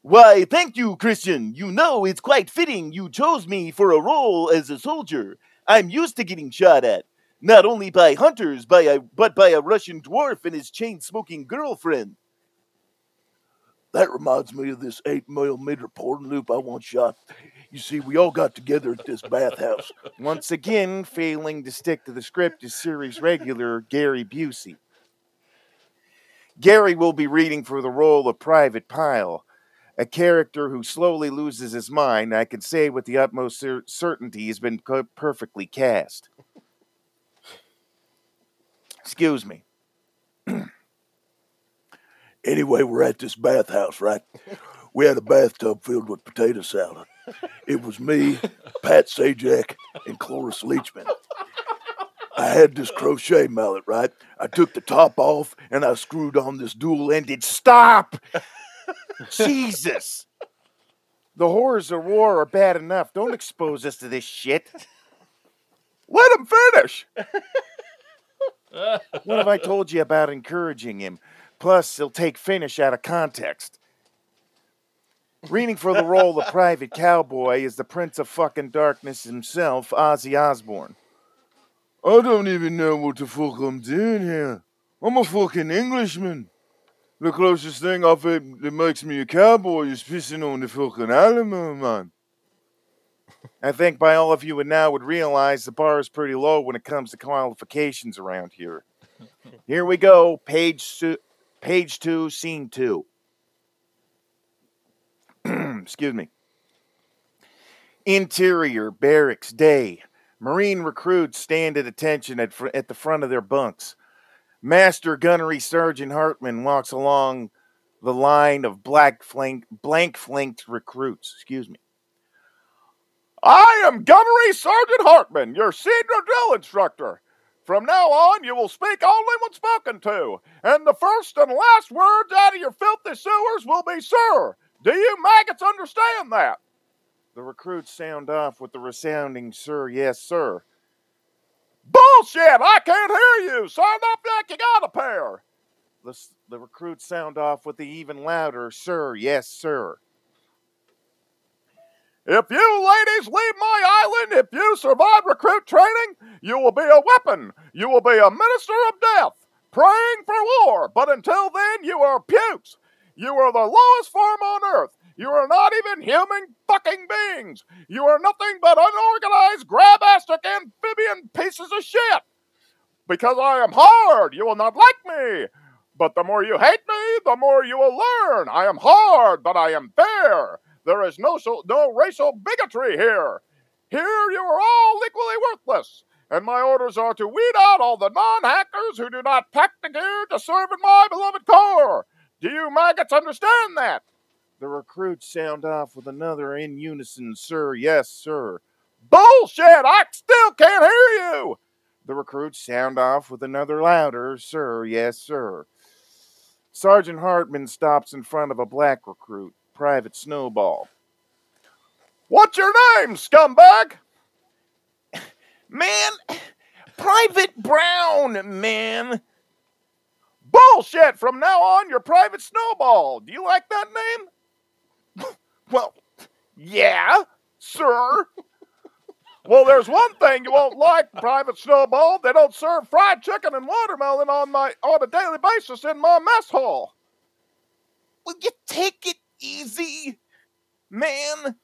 Why, thank you, Christian. You know, it's quite fitting you chose me for a role as a soldier. I'm used to getting shot at, not only by hunters, by a, but by a Russian dwarf and his chain smoking girlfriend. That reminds me of this 8 millimeter porn loop I once shot. You see, we all got together at this bathhouse. Once again, failing to stick to the script is series regular Gary Busey. Gary will be reading for the role of Private Pyle, a character who slowly loses his mind. I can say with the utmost cer- certainty he's been co- perfectly cast. Excuse me. Anyway, we're at this bathhouse, right? We had a bathtub filled with potato salad. It was me, Pat Sajak, and Cloris Leachman. I had this crochet mallet, right? I took the top off and I screwed on this dual ended. Stop! Jesus! The horrors of war are bad enough. Don't expose us to this shit. Let him finish. What have I told you about encouraging him? Plus, he'll take finish out of context. Reading for the role of Private Cowboy is the Prince of fucking Darkness himself, Ozzy Osbourne. I don't even know what the fuck I'm doing here. I'm a fucking Englishman. The closest thing I think that makes me a cowboy is pissing on the fucking Alamo, man. I think by all of you would now would realize the bar is pretty low when it comes to qualifications around here. Here we go, page su- page two, scene two. Excuse me. Interior barracks day. Marine recruits stand at attention at, fr- at the front of their bunks. Master Gunnery Sergeant Hartman walks along the line of black flank, blank flanked recruits. Excuse me. I am Gunnery Sergeant Hartman, your senior drill instructor. From now on, you will speak only when spoken to, and the first and last words out of your filthy sewers will be sir. Do you maggots understand that? The recruits sound off with the resounding sir, yes, sir. Bullshit! I can't hear you! Sound up like you got a pair! The, the recruits sound off with the even louder sir, yes, sir. If you ladies leave my island, if you survive recruit training, you will be a weapon. You will be a minister of death, praying for war. But until then, you are pukes. You are the lowest form on earth. You are not even human fucking beings. You are nothing but unorganized, grab-astic amphibian pieces of shit. Because I am hard, you will not like me. But the more you hate me, the more you will learn. I am hard, but I am fair. There is no so, no racial bigotry here. Here you are all equally worthless, and my orders are to weed out all the non-hackers who do not pack the gear to serve in my beloved corps. Do you maggots understand that? The recruits sound off with another in unison, sir. Yes, sir. Bullshit! I still can't hear you. The recruits sound off with another louder, sir. Yes, sir. Sergeant Hartman stops in front of a black recruit, Private Snowball. What's your name, scumbag? Man, Private Brown, man. Bullshit! From now on, you're Private Snowball. Do you like that name? Well, yeah, sir. well, there's one thing you won't like, Private Snowball. They don't serve fried chicken and watermelon on my on a daily basis in my mess hall. Will you take it easy, man?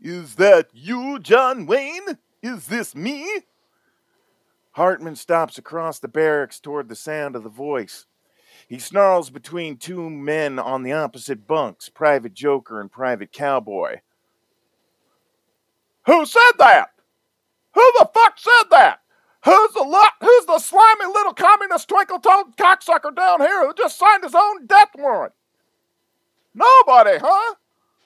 Is that you, John Wayne? Is this me? Hartman stops across the barracks toward the sound of the voice. He snarls between two men on the opposite bunks, Private Joker and Private Cowboy. Who said that? Who the fuck said that? Who's the who's the slimy little communist twinkle-toed cocksucker down here who just signed his own death warrant? Nobody, huh?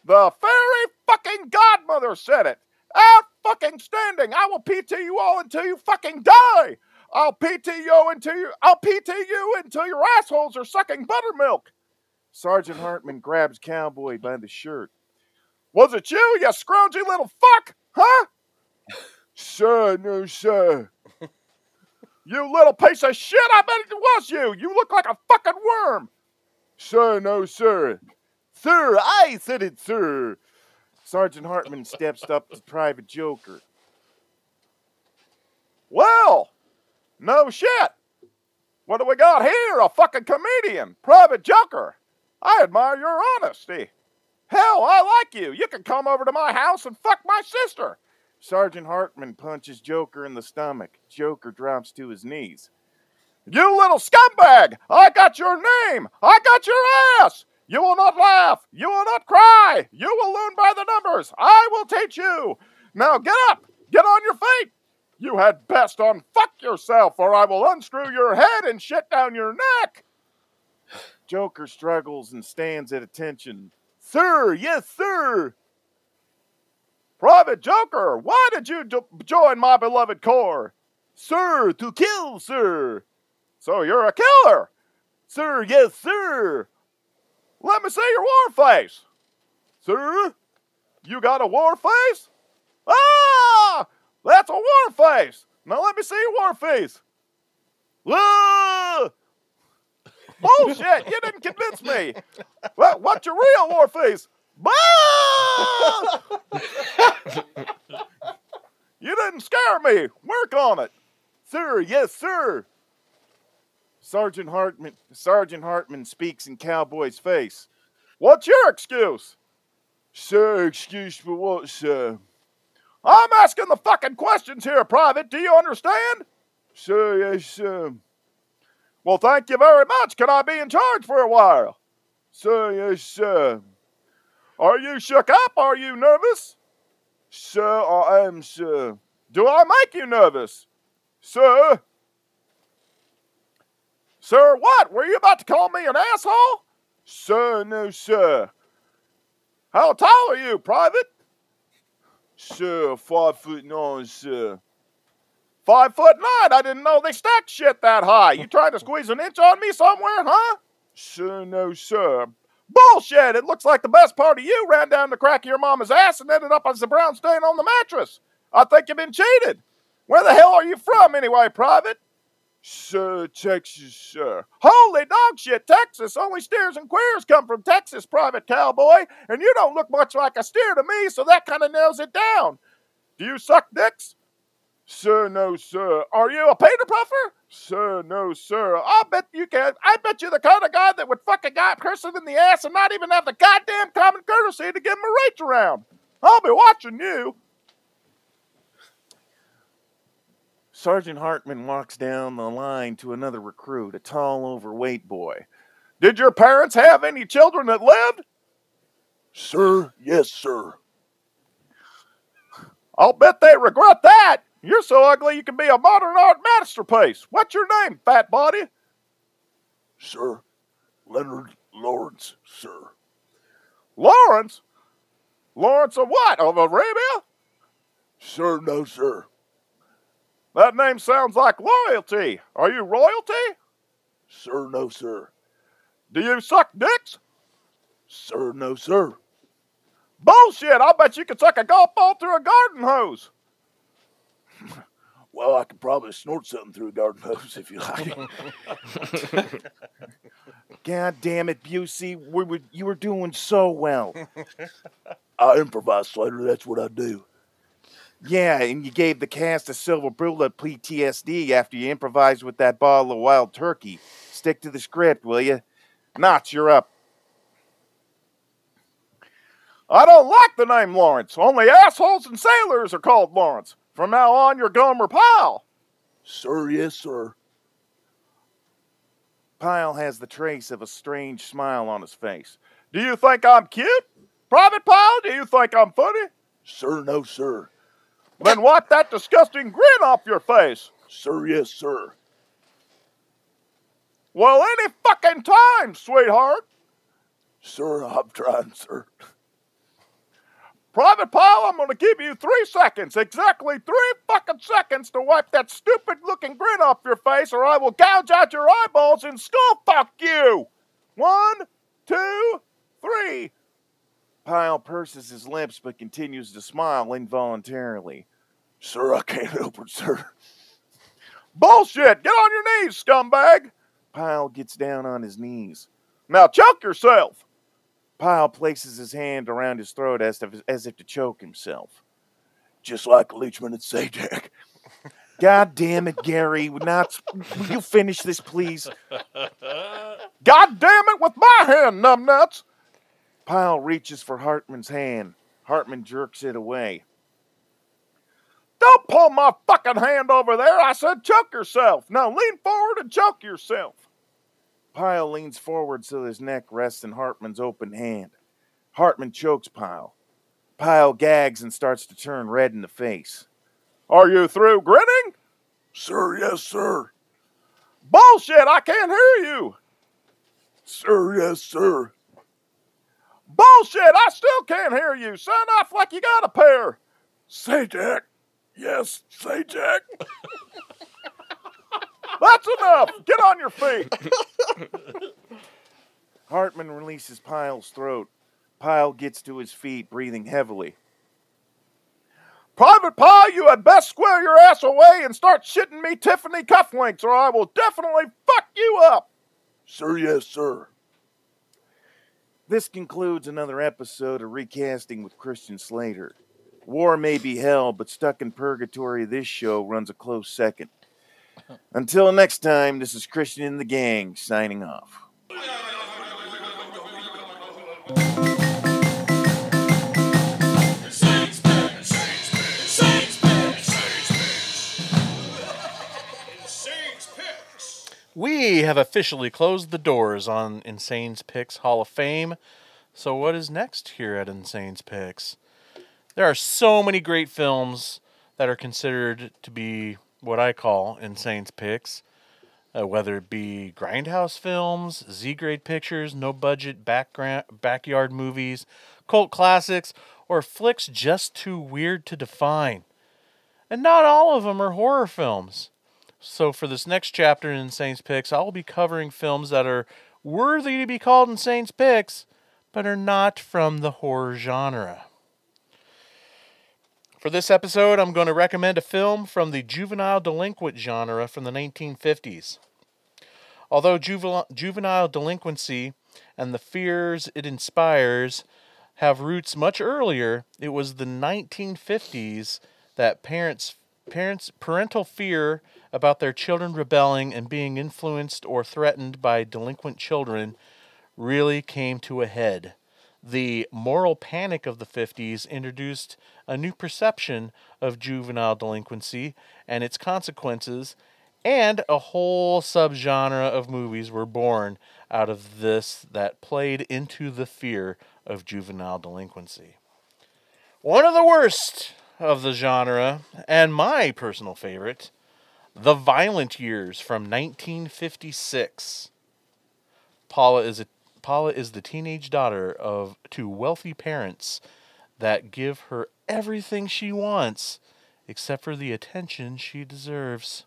The fairy fucking godmother said it. Out fucking standing. I will PT you all until you fucking die. I'll PT you until you I'll PT you until your assholes are sucking buttermilk. Sergeant Hartman grabs Cowboy by the shirt. Was it you, you scroungy little fuck? Huh? Sir, no, sir. You little piece of shit, I bet it was you. You look like a fucking worm. Sir, no, sir. Sir, I said it, sir. Sergeant Hartman steps up to Private Joker. Well, no shit. What do we got here? A fucking comedian, Private Joker. I admire your honesty. Hell, I like you. You can come over to my house and fuck my sister. Sergeant Hartman punches Joker in the stomach. Joker drops to his knees. You little scumbag! I got your name! I got your ass! You will not laugh! You will not cry! You will learn by the numbers! I will teach you! Now get up! Get on your feet! You had best unfuck yourself, or I will unscrew your head and shit down your neck! Joker struggles and stands at attention. Sir, yes, sir! Private Joker, why did you jo- join my beloved corps? Sir, to kill, sir. So you're a killer? Sir, yes, sir. Let me see your war face. Sir, you got a war face? Ah! That's a war face. Now let me see your war face. Bullshit, you didn't convince me. What, what's your real war face? You didn't scare me. Work on it. Sir, yes, sir. Sergeant Hartman Sergeant Hartman speaks in Cowboy's face. What's your excuse? Sir, excuse for what, sir? I'm asking the fucking questions here, Private. Do you understand? Sir, yes, sir. Well, thank you very much. Can I be in charge for a while? Sir, yes, sir. Are you shook up? Are you nervous? Sir, I am, sir. Do I make you nervous? Sir? Sir, what? Were you about to call me an asshole? Sir, no, sir. How tall are you, Private? Sir, five foot nine, sir. Five foot nine. I didn't know they stacked shit that high. You trying to squeeze an inch on me somewhere, huh? Sir, no, sir. Bullshit! It looks like the best part of you ran down the crack of your mama's ass and ended up as a brown stain on the mattress. I think you've been cheated. Where the hell are you from, anyway, Private? Sir, Texas, sir. Holy dog shit, Texas. Only steers and queers come from Texas, Private Cowboy. And you don't look much like a steer to me, so that kind of nails it down. Do you suck dicks? Sir, no, sir. Are you a pater puffer? Sir, no, sir. I bet you can. I bet you're the kind of guy that would fuck a guy person in the ass and not even have the goddamn common courtesy to give him a reach around. I'll be watching you. Sergeant Hartman walks down the line to another recruit, a tall, overweight boy. Did your parents have any children that lived? Sir, yes, sir. I'll bet they regret that. You're so ugly you can be a modern art masterpiece. What's your name, fat body? Sir, Leonard Lawrence, sir. Lawrence? Lawrence of what? Of Arabia? Sir, no, sir. That name sounds like loyalty. Are you royalty? Sir, no, sir. Do you suck dicks? Sir, no, sir. Bullshit! I'll bet you could suck a golf ball through a garden hose. Well, I could probably snort something through a garden hose if you like. God damn it, Busey. We were, you were doing so well. I improvise, Slater. That's what I do. Yeah, and you gave the cast a silver bullet PTSD after you improvised with that bottle of wild turkey. Stick to the script, will you? Notch, you're up. I don't like the name Lawrence. Only assholes and sailors are called Lawrence. From now on, you're Gomer Pyle. Sir, yes, sir. Pyle has the trace of a strange smile on his face. Do you think I'm cute? Private Pyle, do you think I'm funny? Sir, no, sir. Then wipe that disgusting grin off your face. Sir, yes, sir. Well, any fucking time, sweetheart. Sir, I'm trying, sir. Private Pyle, I'm going to give you three seconds, exactly three fucking seconds to wipe that stupid looking grin off your face, or I will gouge out your eyeballs and skull fuck you. One, two, three. Pyle purses his lips but continues to smile involuntarily. Sir, I can't help it, sir. Bullshit! Get on your knees, scumbag! Pyle gets down on his knees. Now choke yourself! Pyle places his hand around his throat as if, as if to choke himself. Just like Leachman and Sajak. God damn it, Gary. Would Not, will you finish this, please? God damn it with my hand, numbnuts! Pyle reaches for Hartman's hand. Hartman jerks it away. Don't pull my fucking hand over there. I said choke yourself. Now lean forward and choke yourself. Pyle leans forward so his neck rests in Hartman's open hand. Hartman chokes Pyle. Pyle gags and starts to turn red in the face. Are you through grinning? Sir, yes, sir. Bullshit, I can't hear you. Sir, yes, sir. Bullshit, I still can't hear you. Sound off like you got a pair. Sajak. Yes, say Jack. That's enough. Get on your feet. Hartman releases Pyle's throat. Pyle gets to his feet, breathing heavily. Private Pyle, you had best square your ass away and start shitting me Tiffany cufflinks, or I will definitely fuck you up. Sir, yes, sir. This concludes another episode of Recasting with Christian Slater. War may be hell, but Stuck in Purgatory, this show runs a close second. Until next time, this is Christian and the Gang signing off. We have officially closed the doors on Insane's Picks Hall of Fame. So, what is next here at Insane's Picks? There are so many great films that are considered to be what I call Insane's Picks, uh, whether it be grindhouse films, Z grade pictures, no budget background backyard movies, cult classics, or flicks just too weird to define. and not all of them are horror films. So for this next chapter in Saints Picks, I'll be covering films that are worthy to be called in Saints Picks, but are not from the horror genre. For this episode, I'm going to recommend a film from the juvenile delinquent genre from the 1950s. Although juvenile, delinquency and the fears it inspires have roots much earlier, it was the 1950s that parents parents parental fear about their children rebelling and being influenced or threatened by delinquent children really came to a head. The moral panic of the 50s introduced a new perception of juvenile delinquency and its consequences, and a whole subgenre of movies were born out of this that played into the fear of juvenile delinquency. One of the worst of the genre, and my personal favorite, The Violent Years from 1956. Paula is a Paula is the teenage daughter of two wealthy parents that give her everything she wants except for the attention she deserves.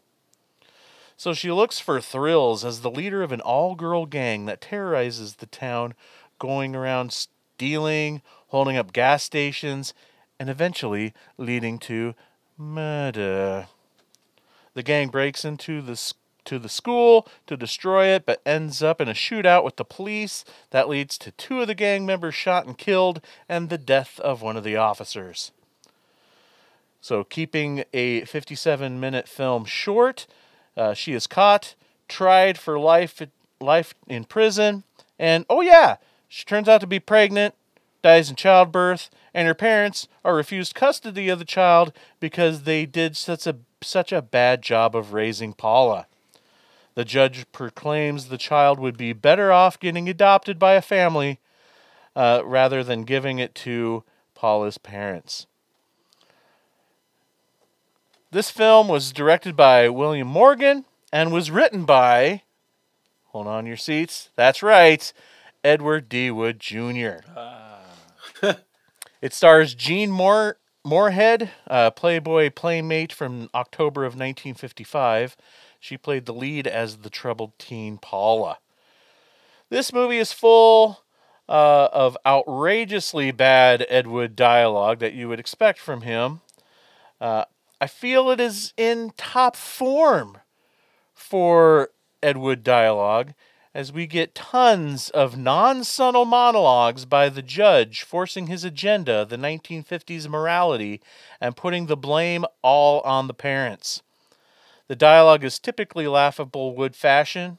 So she looks for thrills as the leader of an all girl gang that terrorizes the town, going around stealing, holding up gas stations, and eventually leading to murder. The gang breaks into the to the school to destroy it, but ends up in a shootout with the police that leads to two of the gang members shot and killed, and the death of one of the officers. So, keeping a 57 minute film short, uh, she is caught, tried for life life in prison, and oh yeah, she turns out to be pregnant, dies in childbirth, and her parents are refused custody of the child because they did such a such a bad job of raising Paula. The judge proclaims the child would be better off getting adopted by a family uh, rather than giving it to Paula's parents. This film was directed by William Morgan and was written by, hold on your seats, that's right, Edward D. Wood Jr. it stars Jean Moore, Moorhead, uh, Playboy playmate from October of 1955. She played the lead as the troubled teen Paula. This movie is full uh, of outrageously bad Ed Wood dialogue that you would expect from him. Uh, I feel it is in top form for Ed Wood dialogue as we get tons of non subtle monologues by the judge forcing his agenda, the 1950s morality, and putting the blame all on the parents. The dialogue is typically laughable Wood fashion.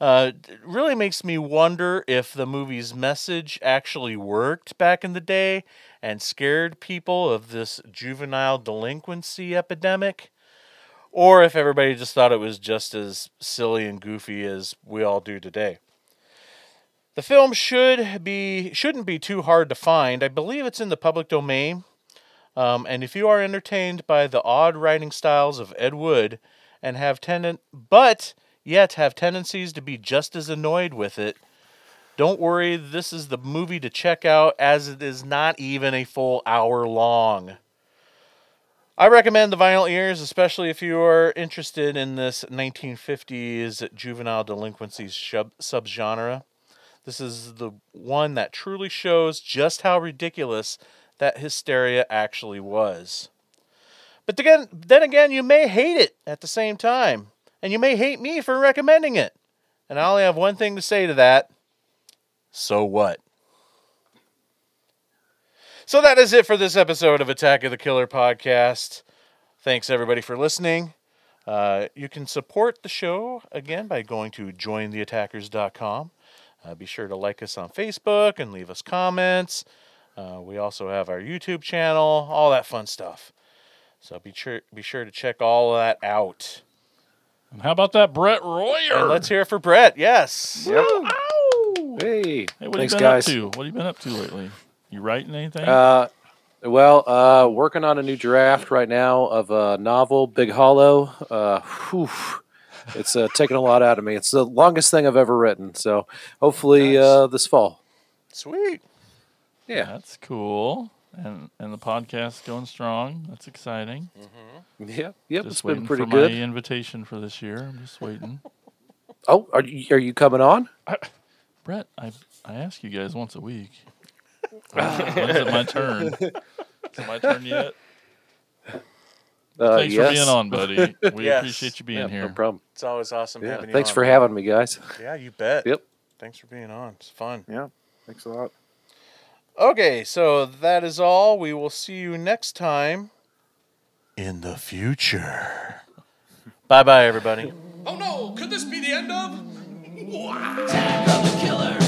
Uh, it really makes me wonder if the movie's message actually worked back in the day and scared people of this juvenile delinquency epidemic, or if everybody just thought it was just as silly and goofy as we all do today. The film should be shouldn't be too hard to find. I believe it's in the public domain. Um, and if you are entertained by the odd writing styles of Ed Wood and have tendent but yet have tendencies to be just as annoyed with it, don't worry, this is the movie to check out as it is not even a full hour long. I recommend The Violent Years, especially if you are interested in this 1950s juvenile delinquency sub- subgenre. This is the one that truly shows just how ridiculous that hysteria actually was. But again, then again, you may hate it at the same time, and you may hate me for recommending it. And I only have one thing to say to that. So what? So that is it for this episode of Attack of the Killer podcast. Thanks everybody for listening. Uh, you can support the show again by going to jointheattackers.com. Uh, be sure to like us on Facebook and leave us comments. Uh, we also have our YouTube channel, all that fun stuff. So be sure be sure to check all of that out. And how about that Brett Royer? And let's hear it for Brett. Yes. Yep. Ow! Hey, Hey, what thanks, have you been guys. up to? What have you been up to lately? You writing anything? Uh, well, uh, working on a new draft right now of a novel, Big Hollow. Uh, whew, it's uh, taking a lot out of me. It's the longest thing I've ever written. So hopefully uh, this fall. Sweet. Yeah. That's cool. And and the podcast going strong. That's exciting. Yeah, yep, Just it's been waiting pretty for good. My invitation for this year. I'm just waiting. Oh, are you, are you coming on? Brett, I I ask you guys once a week. When's it my turn? Is it my turn yet? Uh, Thanks yes. for being on, buddy. We Yes. appreciate you being Yeah, here. No problem. It's always awesome Yeah, having you thanks on, for man. having me, guys. Yeah, you bet. Yep. Thanks for being on. It's fun. Yeah. Thanks a lot. Okay, so that is all. We will see you next time in the future. Bye bye, everybody. Oh no, could this be the end of? Attack of the Killer